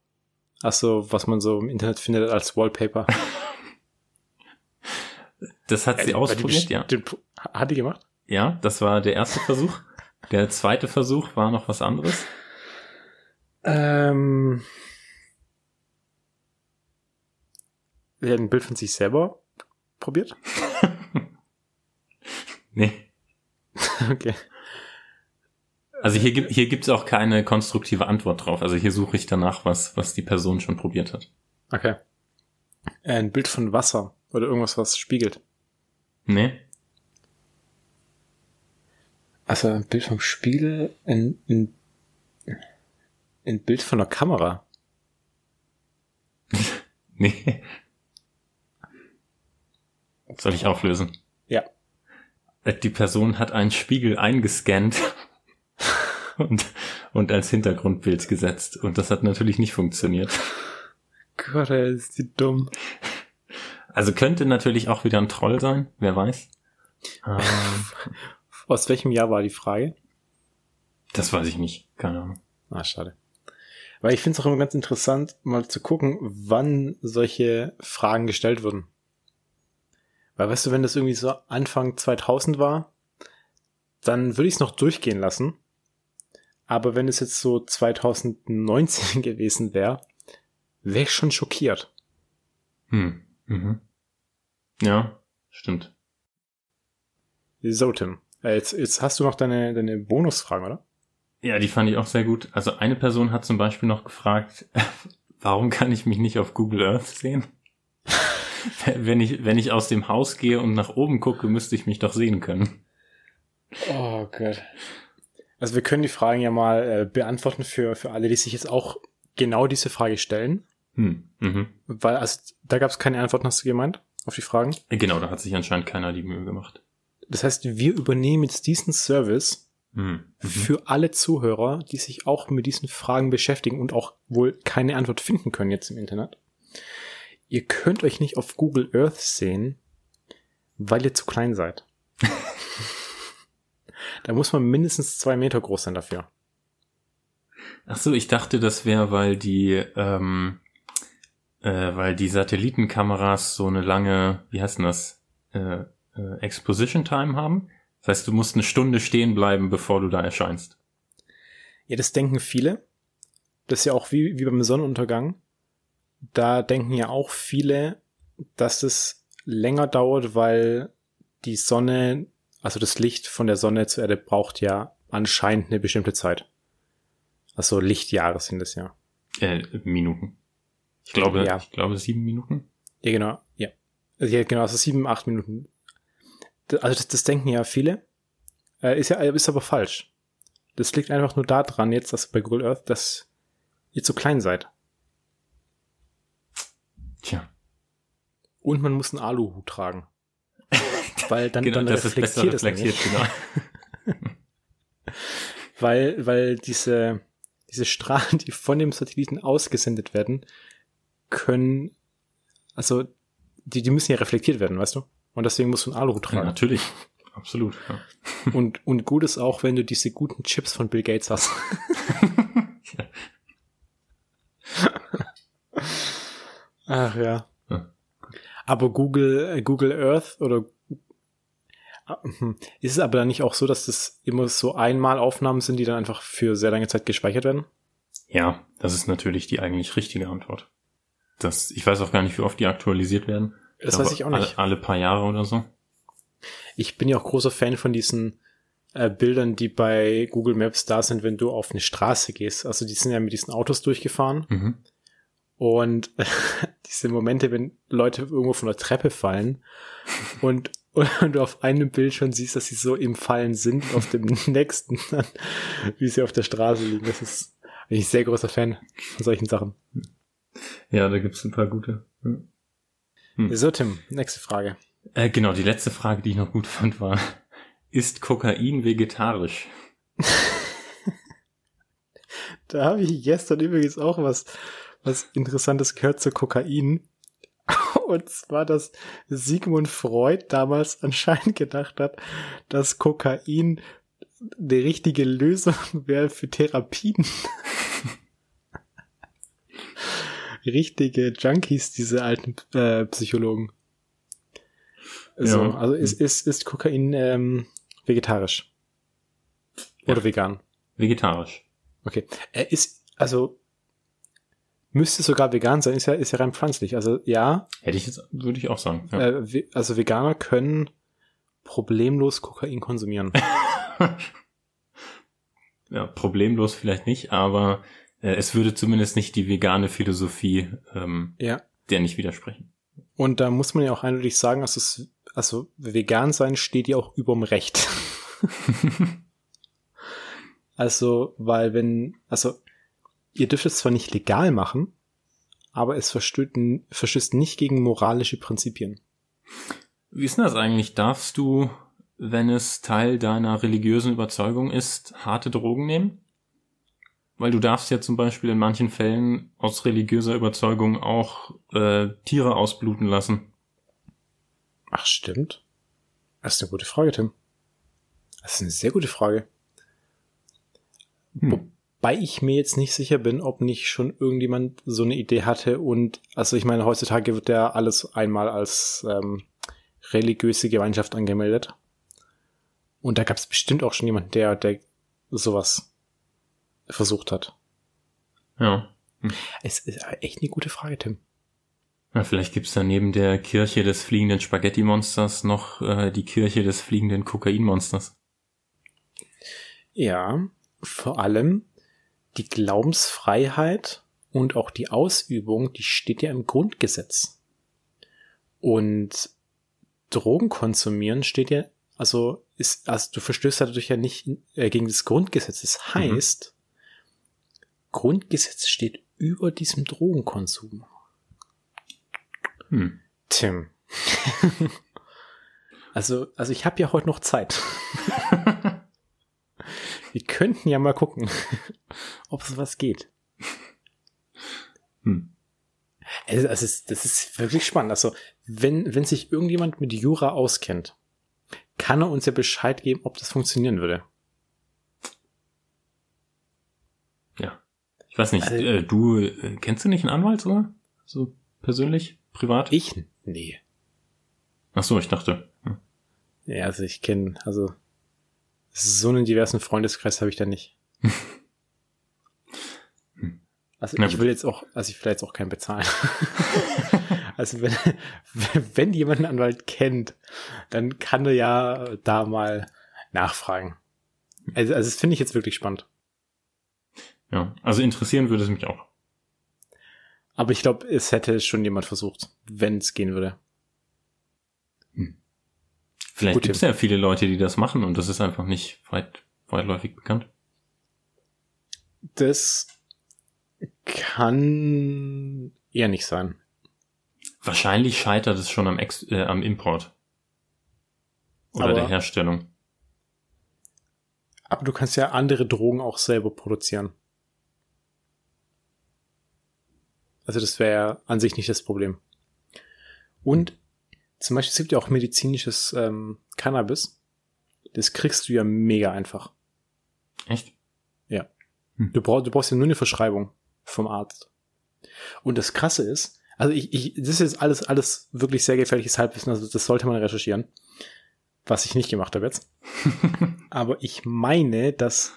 Ach so, was man so im Internet findet als Wallpaper. *laughs* das hat sie äh, ausprobiert, ja. Hat die gemacht? Ja, das war der erste Versuch. Der zweite Versuch war noch was anderes. Ähm, er hat ein Bild von sich selber probiert? *laughs* nee. *laughs* okay. Also hier gibt hier gibt's auch keine konstruktive Antwort drauf. Also hier suche ich danach was, was die Person schon probiert hat. Okay. Ein Bild von Wasser oder irgendwas, was spiegelt. Nee. Also ein Bild vom Spiegel in, in Ein Bild von der Kamera? *laughs* nee. Soll ich auflösen? Ja. Die Person hat einen Spiegel eingescannt *laughs* und, und als Hintergrundbild gesetzt. Und das hat natürlich nicht funktioniert. Gott, ey, ist die dumm. Also könnte natürlich auch wieder ein Troll sein, wer weiß. Ähm, *laughs* Aus welchem Jahr war die Frage? Das weiß ich nicht, keine Ahnung. Ah, schade. Weil ich finde es auch immer ganz interessant, mal zu gucken, wann solche Fragen gestellt wurden. Weil weißt du, wenn das irgendwie so Anfang 2000 war, dann würde ich es noch durchgehen lassen. Aber wenn es jetzt so 2019 *laughs* gewesen wäre, wäre ich schon schockiert. Hm. Mhm. Ja, stimmt. So, Tim. Äh, jetzt, jetzt hast du noch deine, deine Bonusfragen, oder? Ja, die fand ich auch sehr gut. Also eine Person hat zum Beispiel noch gefragt, *laughs* warum kann ich mich nicht auf Google Earth sehen? *laughs* wenn ich, wenn ich aus dem Haus gehe und nach oben gucke, müsste ich mich doch sehen können. Oh Gott. Also wir können die Fragen ja mal äh, beantworten für, für alle, die sich jetzt auch genau diese Frage stellen. Hm. Mhm. Weil, also, da gab es keine Antworten, hast du gemeint, auf die Fragen? Genau, da hat sich anscheinend keiner die Mühe gemacht. Das heißt, wir übernehmen jetzt diesen Service. Mhm. für alle Zuhörer, die sich auch mit diesen Fragen beschäftigen und auch wohl keine Antwort finden können jetzt im Internet. Ihr könnt euch nicht auf Google Earth sehen, weil ihr zu klein seid. *laughs* da muss man mindestens zwei Meter groß sein dafür. Ach so, ich dachte, das wäre, weil die, ähm, äh, weil die Satellitenkameras so eine lange, wie heißt denn das, äh, äh, Exposition Time haben. Das heißt, du musst eine Stunde stehen bleiben, bevor du da erscheinst. Ja, das denken viele. Das ist ja auch wie, wie beim Sonnenuntergang. Da denken ja auch viele, dass es länger dauert, weil die Sonne, also das Licht von der Sonne zur Erde braucht ja anscheinend eine bestimmte Zeit. Also Lichtjahre sind es ja. Äh, Minuten. Ich glaube, ja. ich glaube sieben Minuten. Ja, genau, ja. Also, ja, genau, also sieben, acht Minuten. Also das, das denken ja viele. Äh, ist ja, ist aber falsch. Das liegt einfach nur daran jetzt, dass bei Google Earth, dass ihr zu klein seid. Tja. Und man muss einen Aluhut tragen. *laughs* weil dann, genau, dann das reflektiert es reflektiert, genau. *laughs* weil, weil diese, diese Strahlen, die von dem Satelliten ausgesendet werden, können, also, die, die müssen ja reflektiert werden, weißt du? Und deswegen musst du einen Aluhut tragen. Ja, natürlich. Absolut. Ja. *laughs* Und, und gut ist auch, wenn du diese guten Chips von Bill Gates hast. *laughs* Ach ja. Ja. Aber Google, äh, Google Earth oder Ah, hm. ist es aber dann nicht auch so, dass das immer so einmal Aufnahmen sind, die dann einfach für sehr lange Zeit gespeichert werden? Ja, das ist natürlich die eigentlich richtige Antwort. Das, ich weiß auch gar nicht, wie oft die aktualisiert werden. Das weiß ich auch nicht. Alle, alle paar Jahre oder so. Ich bin ja auch großer Fan von diesen äh, Bildern, die bei Google Maps da sind, wenn du auf eine Straße gehst. Also die sind ja mit diesen Autos durchgefahren. Mhm. Und *laughs* diese Momente, wenn Leute irgendwo von der Treppe fallen *laughs* und, und du auf einem Bild schon siehst, dass sie so im Fallen sind, auf dem *laughs* nächsten dann, wie sie auf der Straße liegen. Das ist bin ich sehr großer Fan von solchen Sachen. Ja, da gibt's ein paar gute. Hm. Hm. So, Tim, nächste Frage. Äh, genau, die letzte Frage, die ich noch gut fand, war, ist Kokain vegetarisch? *laughs* da habe ich gestern übrigens auch was, was Interessantes gehört zu Kokain. *laughs* Und zwar, dass Sigmund Freud damals anscheinend gedacht hat, dass Kokain die richtige Lösung *laughs* wäre für Therapien. Richtige Junkies, diese alten äh, Psychologen. So, Ja. also ist, ist, ist Kokain ähm, vegetarisch? Oder Ja. vegan? Vegetarisch. Okay. Er ist, also müsste sogar vegan sein, ist ja, ist ja rein pflanzlich. Also ja, Hätte ich jetzt, würde ich auch sagen. Ja. äh, also Veganer können problemlos Kokain konsumieren. *laughs* ja, problemlos vielleicht nicht, aber äh, es würde zumindest nicht die vegane Philosophie ähm, ja. der nicht widersprechen. Und da muss man ja auch eindeutig sagen, dass es, also vegan sein steht ja auch überm Recht. *laughs* also, weil wenn, also ihr dürft es zwar nicht legal machen, aber es verstößt nicht gegen moralische Prinzipien. Wie ist denn das eigentlich? Darfst du, wenn es Teil deiner religiösen Überzeugung ist, harte Drogen nehmen? Weil du darfst ja zum Beispiel in manchen Fällen aus religiöser Überzeugung auch äh, Tiere ausbluten lassen. Ach, stimmt. Das ist eine gute Frage, Tim. Das ist eine sehr gute Frage. Hm. Wobei ich mir jetzt nicht sicher bin, ob nicht schon irgendjemand so eine Idee hatte und, also ich meine, heutzutage wird ja alles einmal als ähm, religiöse Gemeinschaft angemeldet. Und da gab es bestimmt auch schon jemanden, der, der sowas versucht hat. Ja. Es ist echt eine gute Frage, Tim. Ja, vielleicht gibt's da neben der Kirche des fliegenden Spaghetti-Monsters noch äh, die Kirche des fliegenden Kokain-Monsters. Ja, vor allem die Glaubensfreiheit und auch die Ausübung, die steht ja im Grundgesetz. Und Drogen konsumieren steht ja, also ist, also du verstößt dadurch ja nicht äh, gegen das Grundgesetz. Das mhm. heißt. Grundgesetz steht über diesem Drogenkonsum. Hm. Tim. *laughs* also, also ich habe ja heute noch Zeit. *laughs* Wir könnten ja mal gucken, *laughs* ob es was geht. Hm. Also, das ist, das ist wirklich spannend. Also, wenn, wenn sich irgendjemand mit Jura auskennt, kann er uns ja Bescheid geben, ob das funktionieren würde. Ja. Ich weiß nicht, also, äh, du, äh, kennst du nicht einen Anwalt, oder? So persönlich, privat? Ich? Nee. Ach so, ich dachte. Hm. Ja, also ich kenne, also so einen diversen Freundeskreis habe ich da nicht. *laughs* Also ich will jetzt auch, also ich will jetzt auch keinen bezahlen. *laughs* also wenn, *laughs* wenn jemand einen Anwalt kennt, dann kann er ja da mal nachfragen. Also, also das finde ich jetzt wirklich spannend. Ja, also interessieren würde es mich auch. Aber ich glaube, es hätte schon jemand versucht, wenn es gehen würde. Hm. Vielleicht gibt es ja viele Leute, die das machen und das ist einfach nicht weit, weitläufig bekannt. Das kann eher nicht sein. Wahrscheinlich scheitert es schon am, Ex äh, am Import. Oder aber, der Herstellung. Aber du kannst ja andere Drogen auch selber produzieren. Also das wäre an sich nicht das Problem. Und zum Beispiel es gibt ja auch medizinisches ähm, Cannabis. Das kriegst du ja mega einfach. Echt? Ja. Hm. Du, brauch, du brauchst ja nur eine Verschreibung vom Arzt. Und das Krasse ist, also ich, ich, das ist jetzt alles, alles wirklich sehr gefährliches Halbwissen, also das sollte man recherchieren. Was ich nicht gemacht habe jetzt. *laughs* Aber ich meine, dass,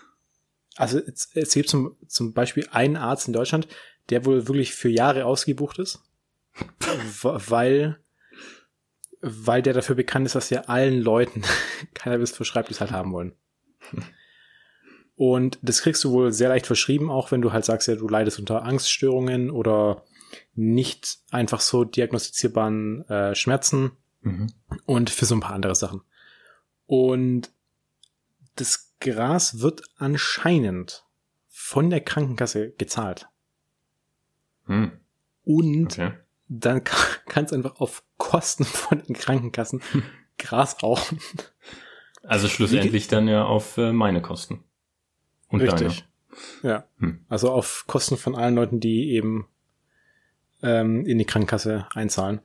also es, es gibt zum, zum Beispiel einen Arzt in Deutschland, der wohl wirklich für Jahre ausgebucht ist, *laughs* weil, weil der dafür bekannt ist, dass er allen Leuten *laughs* Cannabis verschreibt, die es halt haben wollen. Und das kriegst du wohl sehr leicht verschrieben, auch wenn du halt sagst, ja, du leidest unter Angststörungen oder nicht einfach so diagnostizierbaren äh, Schmerzen mhm. und für so ein paar andere Sachen. Und das Gras wird anscheinend von der Krankenkasse gezahlt. Hm. Und okay. dann *laughs* kannst du einfach auf Kosten von den Krankenkassen Gras rauchen. Also schlussendlich dann ja auf äh, meine Kosten. Und Richtig. Deine. Ja. Hm. Also auf Kosten von allen Leuten, die eben ähm, in die Krankenkasse einzahlen.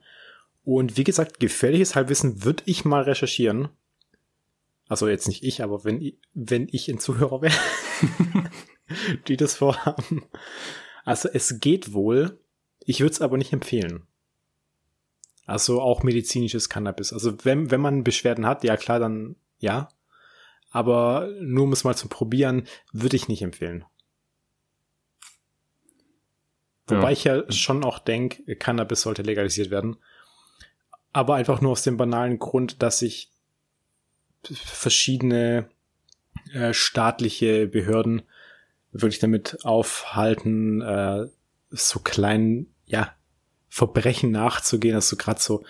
Und wie gesagt, gefährliches Halbwissen würde ich mal recherchieren. Also jetzt nicht ich, aber wenn, wenn ich ein Zuhörer wäre, *laughs* *laughs* die das vorhaben. Also es geht wohl, ich würde es aber nicht empfehlen. Also auch medizinisches Cannabis. Also wenn, wenn man Beschwerden hat, ja klar, dann ja aber nur um es mal zu probieren, würde ich nicht empfehlen. Wobei ja. ich ja schon auch denke, Cannabis sollte legalisiert werden. Aber einfach nur aus dem banalen Grund, dass sich verschiedene äh, staatliche Behörden wirklich damit aufhalten, äh, so kleinen, ja, Verbrechen nachzugehen. Also gerade so,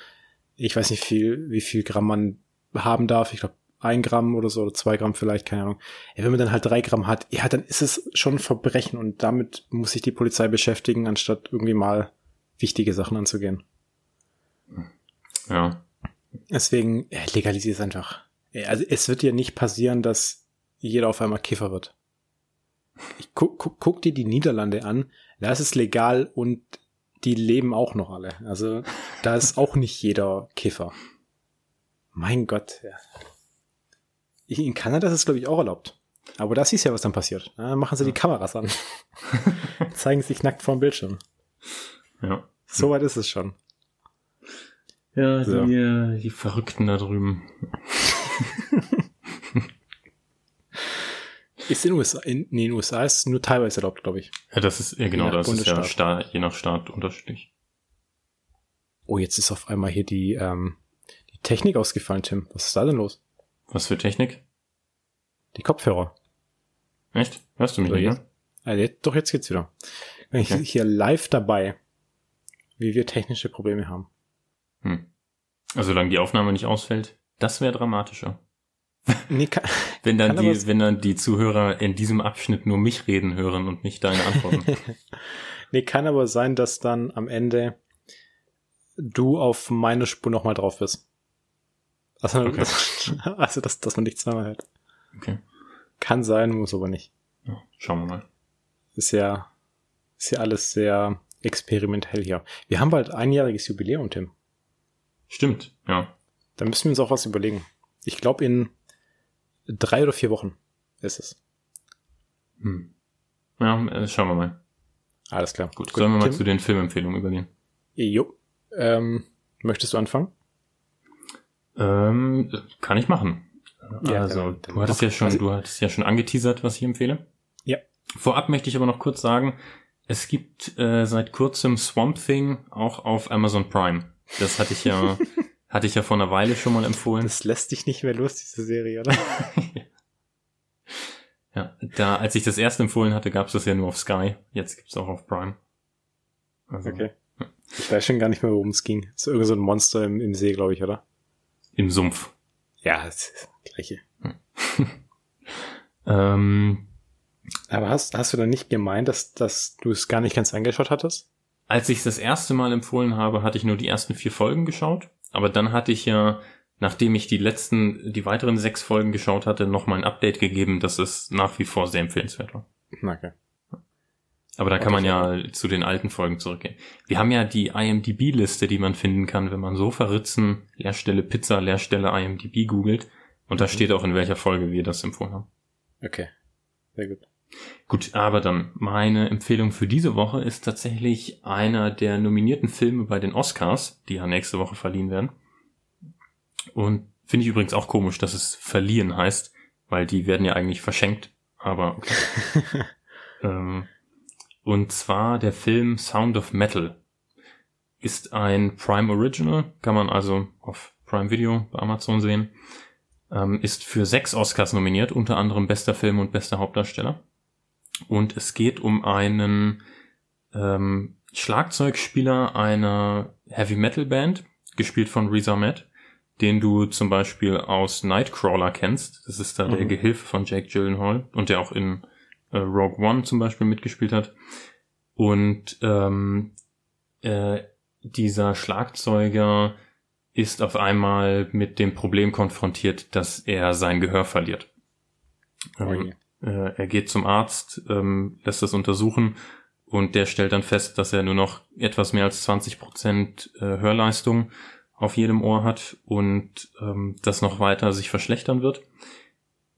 ich weiß nicht viel, wie viel Gramm man haben darf. Ich glaube ein Gramm oder so oder zwei Gramm vielleicht, keine Ahnung. Ja, wenn man dann halt drei Gramm hat, ja, dann ist es schon ein Verbrechen und damit muss sich die Polizei beschäftigen, anstatt irgendwie mal wichtige Sachen anzugehen. Ja. Deswegen ja, legalisiert es einfach. Also es wird ja nicht passieren, dass jeder auf einmal Kiffer wird. Ich guck, guck, guck dir die Niederlande an, da ist es legal und die leben auch noch alle. Also da ist *laughs* auch nicht jeder Kiffer. Mein Gott. Ja. In Kanada ist es, glaube ich, auch erlaubt. Aber da siehst du ja, was dann passiert. Da machen sie die Kameras an. *laughs* Zeigen sich nackt vor dem Bildschirm. Ja. So weit ist es schon. Ja, So. die, äh, die Verrückten da drüben. *laughs* Ist in den USA, in, nee, in den USA ist es nur teilweise erlaubt, glaube ich. Ja, das ist, ja genau, das ist ja. Staat, je nach Staat unterschiedlich. Oh, jetzt ist auf einmal hier die, ähm, die Technik ausgefallen, Tim. Was ist da denn los? Was für Technik? Die Kopfhörer. Echt? Hörst du mich So, nicht, jetzt, ne? ah, jetzt, doch, jetzt geht's wieder. Bin ich Okay. hier live dabei, wie wir technische Probleme haben. Hm. Also, solange die Aufnahme nicht ausfällt, das wäre dramatischer. Nee, kann, *laughs* Wenn dann die, wenn dann die Zuhörer in diesem Abschnitt nur mich reden hören und nicht deine Antworten. *laughs* nee, kann aber sein, dass dann am Ende du auf meine Spur nochmal drauf bist. Also, Okay. *laughs* also dass, dass man dich zweimal hört. Okay. Kann sein, muss aber nicht. Ja, schauen wir mal. Ist ja, ist ja alles sehr experimentell hier. Wir haben bald einjähriges Jubiläum, Tim. Stimmt, ja. Da müssen wir uns auch was überlegen. Ich glaube, in drei oder vier Wochen ist es. Hm. Ja, äh, schauen wir mal. Alles klar. Gut, sollen wir mal Tim? zu den Filmempfehlungen übergehen? Jo. Ähm, möchtest du anfangen? Ähm, kann ich machen. Ja, also, dann- dann du hattest ja schon, du hattest ja schon angeteasert, was ich empfehle. Ja. Vorab möchte ich aber noch kurz sagen, es gibt äh, seit kurzem Swamp Thing auch auf Amazon Prime. Das hatte ich ja, *laughs* hatte ich ja vor einer Weile schon mal empfohlen. Das lässt dich nicht mehr los, diese Serie, oder? *laughs* Ja, da, als ich das erst empfohlen hatte, gab es das ja nur auf Sky. Jetzt gibt's auch auf Prime. Also Okay. Ich weiß schon gar nicht mehr, worum es ging. Ist irgend so ein Monster im, im See, glaube ich, oder? im Sumpf. Ja, das ist das Gleiche. *laughs* Ähm, Aber hast, hast du dann nicht gemeint, dass, dass du es gar nicht ganz angeschaut hattest? als ich das erste Mal empfohlen habe, hatte ich nur die ersten vier Folgen geschaut. Aber dann hatte ich ja, nachdem ich die letzten, die weiteren sechs Folgen geschaut hatte, noch mal ein Update gegeben, dass es nach wie vor sehr empfehlenswert war. Okay. Aber da kann man ja zu den alten Folgen zurückgehen. Wir haben ja die IMDb-Liste, die man finden kann, wenn man so verritzen, Leerstelle Pizza, Leerstelle IMDb googelt. Und da Mhm. steht auch, in welcher Folge wir das empfohlen haben. Okay. Sehr gut. Gut, aber dann meine Empfehlung für diese Woche ist tatsächlich einer der nominierten Filme bei den Oscars, die ja nächste Woche verliehen werden. Und finde ich übrigens auch komisch, dass es verliehen heißt, weil die werden ja eigentlich verschenkt. Aber okay. *laughs* ähm, und zwar der Film Sound of Metal ist ein Prime Original, kann man also auf Prime Video bei Amazon sehen. Ähm, ist für sechs Oscars nominiert, unter anderem bester Film und bester Hauptdarsteller. Und es geht um einen ähm, Schlagzeugspieler einer Heavy Metal Band, gespielt von Riz Ahmed, den du zum Beispiel aus Nightcrawler kennst. Das ist da der Mhm. Gehilfe von Jake Gyllenhaal und der auch in äh, Rogue One zum Beispiel mitgespielt hat. Und ähm, äh, dieser Schlagzeuger ist auf einmal mit dem Problem konfrontiert, dass er sein Gehör verliert. Oh Ähm, je. Äh, er geht zum Arzt, ähm, lässt das untersuchen und der stellt dann fest, dass er nur noch etwas mehr als 20 Prozent äh, Hörleistung auf jedem Ohr hat und ähm, das noch weiter sich verschlechtern wird.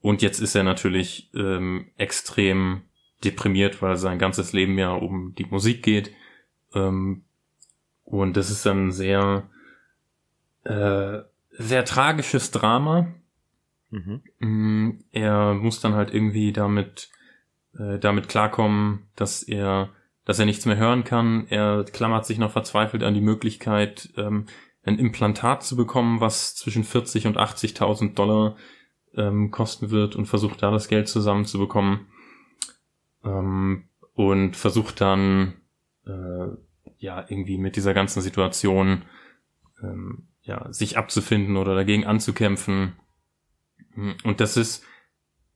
Und jetzt ist er natürlich ähm, extrem deprimiert, weil sein ganzes Leben ja um die Musik geht. Ähm, und das ist dann sehr, äh, sehr tragisches Drama, Mhm. Mm, Er muss dann halt irgendwie damit, äh, damit klarkommen, dass er, dass er nichts mehr hören kann. Er klammert sich noch verzweifelt an die Möglichkeit, ähm, ein Implantat zu bekommen, was zwischen 40 und 80.000 Dollar ähm, kosten wird und versucht da das Geld zusammenzubekommen. Ähm, und versucht dann, äh, ja, irgendwie mit dieser ganzen Situation, ähm, ja, sich abzufinden oder dagegen anzukämpfen. Hm, und das ist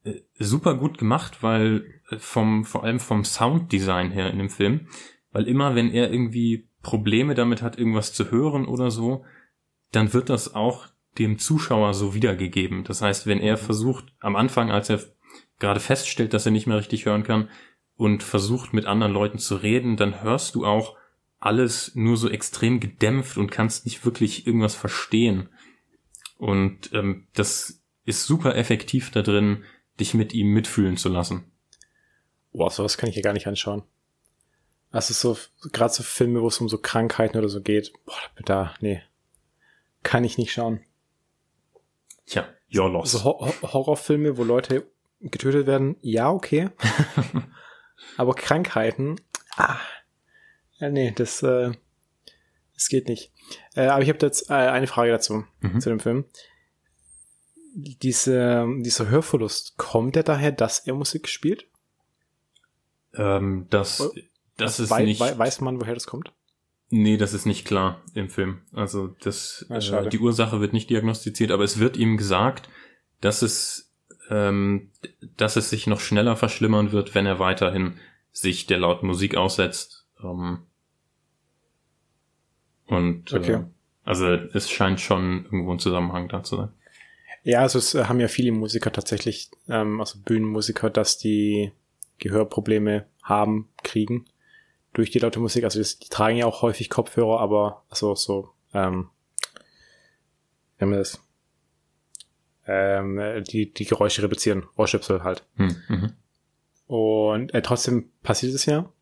äh, super gut gemacht, weil äh, vom, vor allem vom Sounddesign her in dem Film, weil immer wenn er irgendwie Probleme damit hat, irgendwas zu hören oder so, dann wird das auch dem Zuschauer so wiedergegeben. Das heißt, wenn er versucht, am Anfang, als er gerade feststellt, dass er nicht mehr richtig hören kann und versucht mit anderen Leuten zu reden, dann hörst du auch alles nur so extrem gedämpft und kannst nicht wirklich irgendwas verstehen. Und ähm, das ist super effektiv da drin, dich mit ihm mitfühlen zu lassen. Boah, sowas kann ich hier gar nicht anschauen. Also so, gerade so Filme, wo es um so Krankheiten oder so geht, boah, da, nee. Kann ich nicht schauen. Tja, you're lost. So Ho Horrorfilme, wo Leute getötet werden, ja, okay. *laughs* Aber Krankheiten, ah, ja, nee, das, äh, das geht nicht. Äh, aber ich habe jetzt äh, eine Frage dazu, mhm. zu dem Film. Diese, dieser Hörverlust, kommt der daher, dass er Musik spielt? Ähm, das, oh, das ist wei nicht. Weiß man, woher das kommt? Nee, das ist nicht klar im Film. Also das, ah, äh, die Ursache wird nicht diagnostiziert, aber es wird ihm gesagt, dass es, ähm, dass es sich noch schneller verschlimmern wird, wenn er weiterhin sich der lauten Musik aussetzt. Ähm, und okay. äh, also es scheint schon irgendwo ein Zusammenhang da zu sein. Ja, also es haben ja viele Musiker tatsächlich, ähm, also Bühnenmusiker, dass die Gehörprobleme haben, kriegen durch die laute Musik. Also das, die tragen ja auch häufig Kopfhörer, aber also so, ähm, wie haben wir das? Ähm, die, die Geräusche reduzieren, Ohrstöpsel halt. Hm, mhm. Und äh, trotzdem passiert es ja.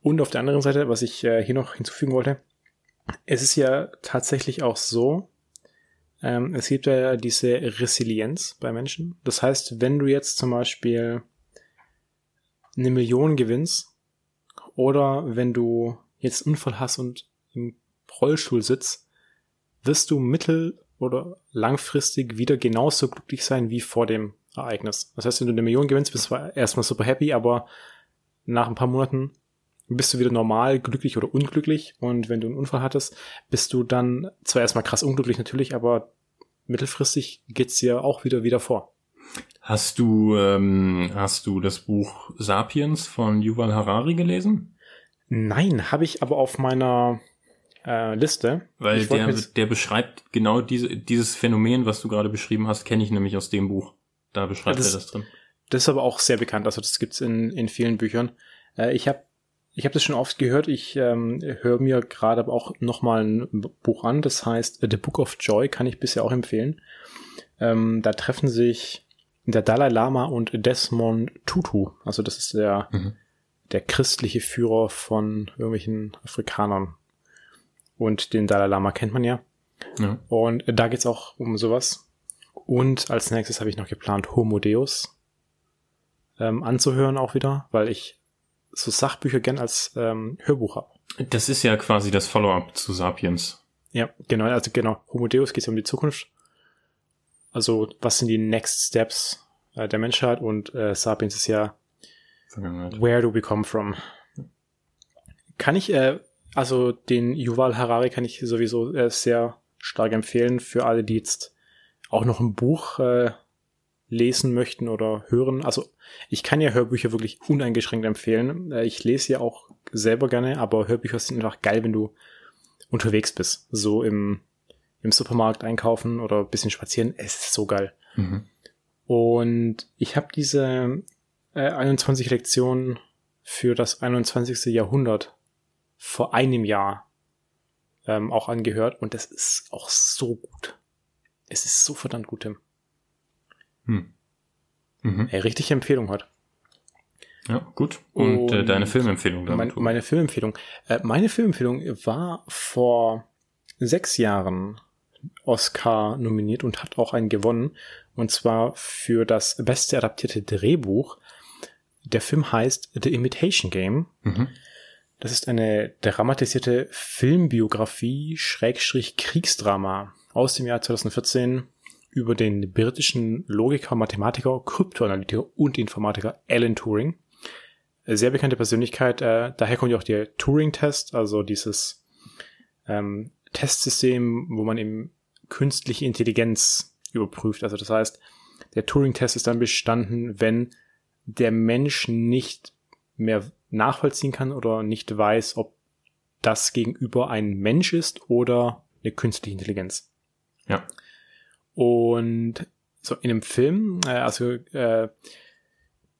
Und auf der anderen Seite, was ich äh, hier noch hinzufügen wollte, es ist ja tatsächlich auch so, ähm, es gibt ja diese Resilienz bei Menschen. Das heißt, wenn du jetzt zum Beispiel eine Million gewinnst oder wenn du jetzt einen Unfall hast und im Rollstuhl sitzt, wirst du mittel- oder langfristig wieder genauso glücklich sein wie vor dem Ereignis. Das heißt, wenn du eine Million gewinnst, bist du erstmal super happy, aber nach ein paar Monaten bist du wieder normal, glücklich oder unglücklich. Und wenn du einen Unfall hattest, bist du dann zwar erstmal krass unglücklich natürlich, aber mittelfristig geht's dir auch wieder wieder vor. Hast du, ähm, hast du das Buch Sapiens von Yuval Harari gelesen? Nein, habe ich aber auf meiner äh, Liste. Weil der, der beschreibt genau diese, dieses Phänomen, was du gerade beschrieben hast, kenne ich nämlich aus dem Buch. Da beschreibt das, er das drin. Das ist aber auch sehr bekannt, also das gibt's in, in vielen Büchern. Äh, ich habe ich hab das schon oft gehört, ich ähm, höre mir gerade aber auch nochmal ein Buch an, das heißt The Book of Joy, kann ich bisher auch empfehlen. Ähm, da treffen sich der Dalai Lama und Desmond Tutu, also das ist der, mhm. der christliche Führer von irgendwelchen Afrikanern. Und den Dalai Lama kennt man ja. ja. Und da geht's auch um sowas. Und als nächstes habe ich noch geplant, Homo Deus ähm, anzuhören auch wieder, weil ich so Sachbücher gern als ähm, Hörbuch habe. Das ist ja quasi das Follow-up zu Sapiens. Ja, genau, also genau. Homo Deus geht ja um die Zukunft. Also, was sind die Next Steps äh, der Menschheit und äh, Sapiens ist ja Where do we come from? Kann ich, äh, also den Yuval Harari kann ich sowieso äh, sehr stark empfehlen für alle, die jetzt auch noch ein Buch äh, lesen möchten oder hören. Also ich kann ja Hörbücher wirklich uneingeschränkt empfehlen. Äh, ich lese ja auch selber gerne, aber Hörbücher sind einfach geil, wenn du unterwegs bist. So im, im Supermarkt einkaufen oder ein bisschen spazieren. Es ist so geil. Mhm. Und ich habe diese äh, 21 Lektionen für das 21. Jahrhundert vor einem Jahr ähm, auch angehört und das ist auch so gut. Es ist so verdammt gut, Tim. Hm. Mhm. Ey, richtige Empfehlung hat. Ja, gut. Und, Und äh, deine Filmempfehlung dann? Mein, meine Filmempfehlung. Äh, meine Filmempfehlung war vor sechs Jahren Oscar nominiert und hat auch einen gewonnen. Und zwar für das beste adaptierte Drehbuch. Der Film heißt The Imitation Game. Mhm. Das ist eine dramatisierte Filmbiografie, Schrägstrich Kriegsdrama aus dem Jahr 2014 über den britischen Logiker, Mathematiker, Kryptoanalytiker und Informatiker Alan Turing. Sehr bekannte Persönlichkeit. Äh, daher kommt ja auch der Turing-Test, also dieses ähm, Testsystem, wo man eben künstliche Intelligenz überprüft. Also das heißt, der Turing-Test ist dann bestanden, wenn der Mensch nicht mehr nachvollziehen kann oder nicht weiß, ob das gegenüber ein Mensch ist oder eine künstliche Intelligenz. Ja. Und so in dem Film, äh, also äh,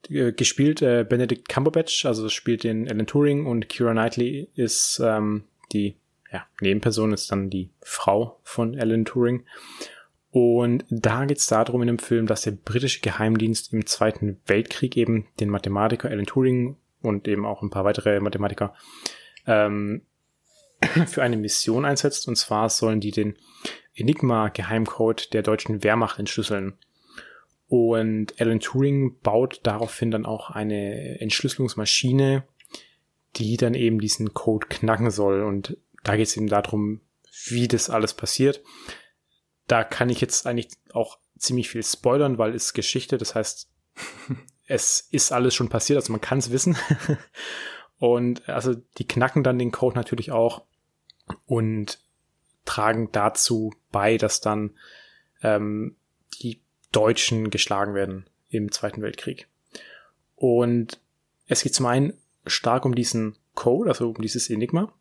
äh, gespielt äh, Benedict Cumberbatch, also spielt den Alan Turing und Kira Knightley ist ähm, die ja, Nebenperson, ist dann die Frau von Alan Turing. Und da geht es darum in dem Film, dass der britische Geheimdienst im Zweiten Weltkrieg eben den Mathematiker Alan Turing und eben auch ein paar weitere Mathematiker ähm, *clears throat* für eine Mission einsetzt. Und zwar sollen die den Enigma-Geheimcode der deutschen Wehrmacht entschlüsseln. Und Alan Turing baut daraufhin dann auch eine Entschlüsselungsmaschine, die dann eben diesen Code knacken soll. Und da geht es eben darum, wie das alles passiert. Da kann ich jetzt eigentlich auch ziemlich viel spoilern, weil es Geschichte, das heißt, *laughs* es ist alles schon passiert, also man kann es wissen. *laughs* und also die knacken dann den Code natürlich auch und tragen dazu bei, dass dann ähm, die Deutschen geschlagen werden im Zweiten Weltkrieg. Und es geht zum einen stark um diesen Code, also um dieses Enigma.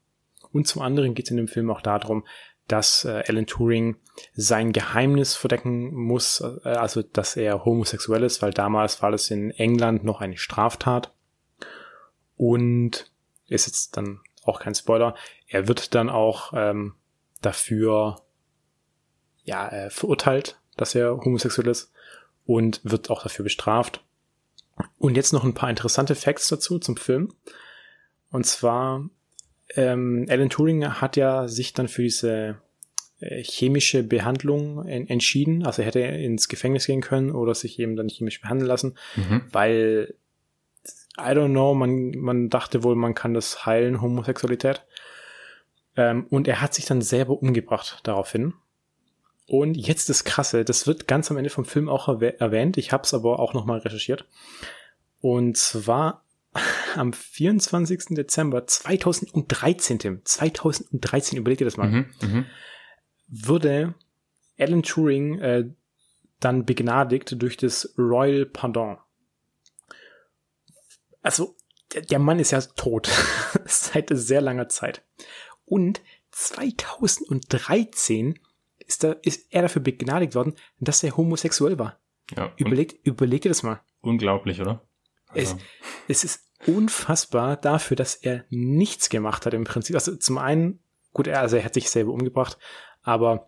Und zum anderen geht es in dem Film auch darum, dass äh, Alan Turing sein Geheimnis verdecken muss, äh, also dass er homosexuell ist, weil damals war das in England noch eine Straftat. Und ist jetzt dann auch kein Spoiler, er wird dann auch ähm, dafür ja, äh, verurteilt dass er homosexuell ist und wird auch dafür bestraft. Und jetzt noch ein paar interessante Facts dazu zum Film. Und zwar, ähm, Alan Turing hat ja sich dann für diese äh, chemische Behandlung en entschieden. Also er hätte ins Gefängnis gehen können oder sich eben dann chemisch behandeln lassen, mhm. weil, I don't know, man, man dachte wohl, man kann das heilen, Homosexualität. Ähm, und er hat sich dann selber umgebracht daraufhin. Und jetzt das Krasse, das wird ganz am Ende vom Film auch erwähnt. Ich habe es aber auch nochmal recherchiert. Und zwar *laughs* am 24. Dezember 2013, Tim, 2013, überleg dir das mal, mhm, mhm, würde Alan Turing äh, dann begnadigt durch das Royal Pardon. Also, der, der Mann ist ja tot *laughs* seit sehr langer Zeit. Und 2013 ist, da, ist er dafür begnadigt worden, dass er homosexuell war. Ja, überlegt, überlegt dir das mal. Unglaublich, oder? Also. Es, es ist unfassbar dafür, dass er nichts gemacht hat im Prinzip. Also zum einen, gut, er, also er hat sich selber umgebracht, aber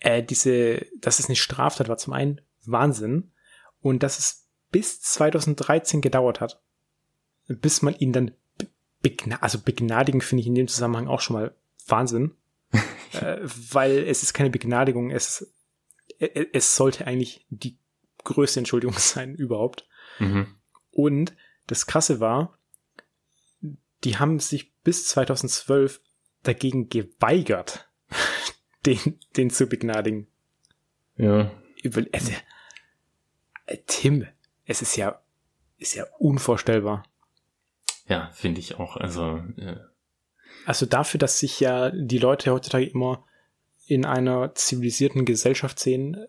äh, diese, dass es eine Straftat war, zum einen Wahnsinn und dass es bis 2013 gedauert hat, bis man ihn dann begna also begnadigen finde ich in dem Zusammenhang auch schon mal Wahnsinn *laughs* äh, weil es ist keine Begnadigung, es, äh, es sollte eigentlich die größte Entschuldigung *laughs* sein überhaupt. Mhm. Und das Krasse war, die haben sich bis 2012 dagegen geweigert, *laughs* den, den zu begnadigen. Ja. Über, also, äh, Tim, es ist ja, ist ja unvorstellbar. Ja, finde ich auch. Also, äh, also dafür, dass sich ja die Leute heutzutage immer in einer zivilisierten Gesellschaft sehen,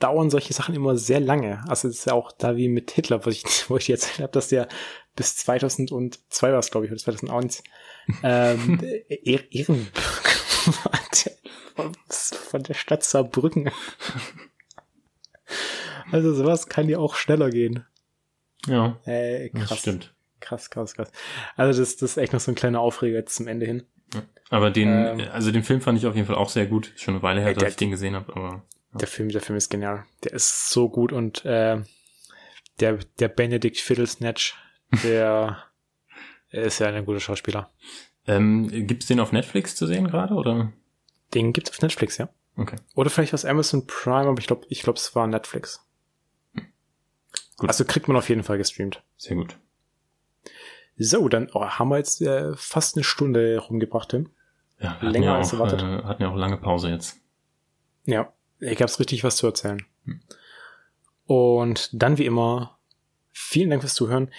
dauern solche Sachen immer sehr lange. Also es ist ja auch da wie mit Hitler, wo ich, *laughs* wo ich jetzt habe, dass der bis 2002 war es, glaube ich, oder 2001 *laughs* ähm, Ehrenbürger von der Stadt Saarbrücken. Also sowas kann ja auch schneller gehen. Ja, äh, krass. das stimmt. Krass, krass, krass. Also das, das ist echt noch so ein kleiner Aufreger jetzt zum Ende hin. Aber den, ähm, also den Film fand ich auf jeden Fall auch sehr gut. Schon eine Weile her, dass ich den gesehen habe, aber. Ja. Der Film, der Film ist genial. Der ist so gut und äh, der, der Benedict Fiddlesnatch, der *laughs* ist ja ein guter Schauspieler. Ähm, gibt's den auf Netflix zu sehen gerade, oder? Den gibt's auf Netflix, ja. Okay. Oder vielleicht aus Amazon Prime, aber ich glaube, ich glaube, es war Netflix. Gut. Also kriegt man auf jeden Fall gestreamt. Sehr gut. So, dann oh, haben wir jetzt äh, fast eine Stunde rumgebracht, Tim. Ja, länger ja als erwartet. Äh, hatten ja auch lange Pause jetzt. Ja, ich hab's richtig was zu erzählen. Hm. Und dann wie immer, vielen Dank fürs Zuhören.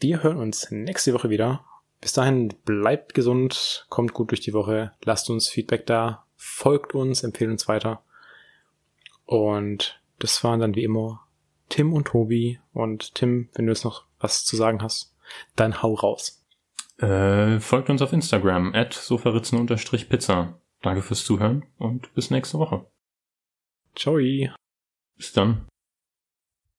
Wir hören uns nächste Woche wieder. Bis dahin bleibt gesund, kommt gut durch die Woche, lasst uns Feedback da, folgt uns, empfehlt uns weiter. Und das waren dann wie immer Tim und Tobi. Und Tim, wenn du jetzt noch was zu sagen hast, dann hau raus. Äh, folgt uns auf Instagram, at sofaritzen-pizza. Danke fürs Zuhören und bis nächste Woche. Ciao. Bis dann.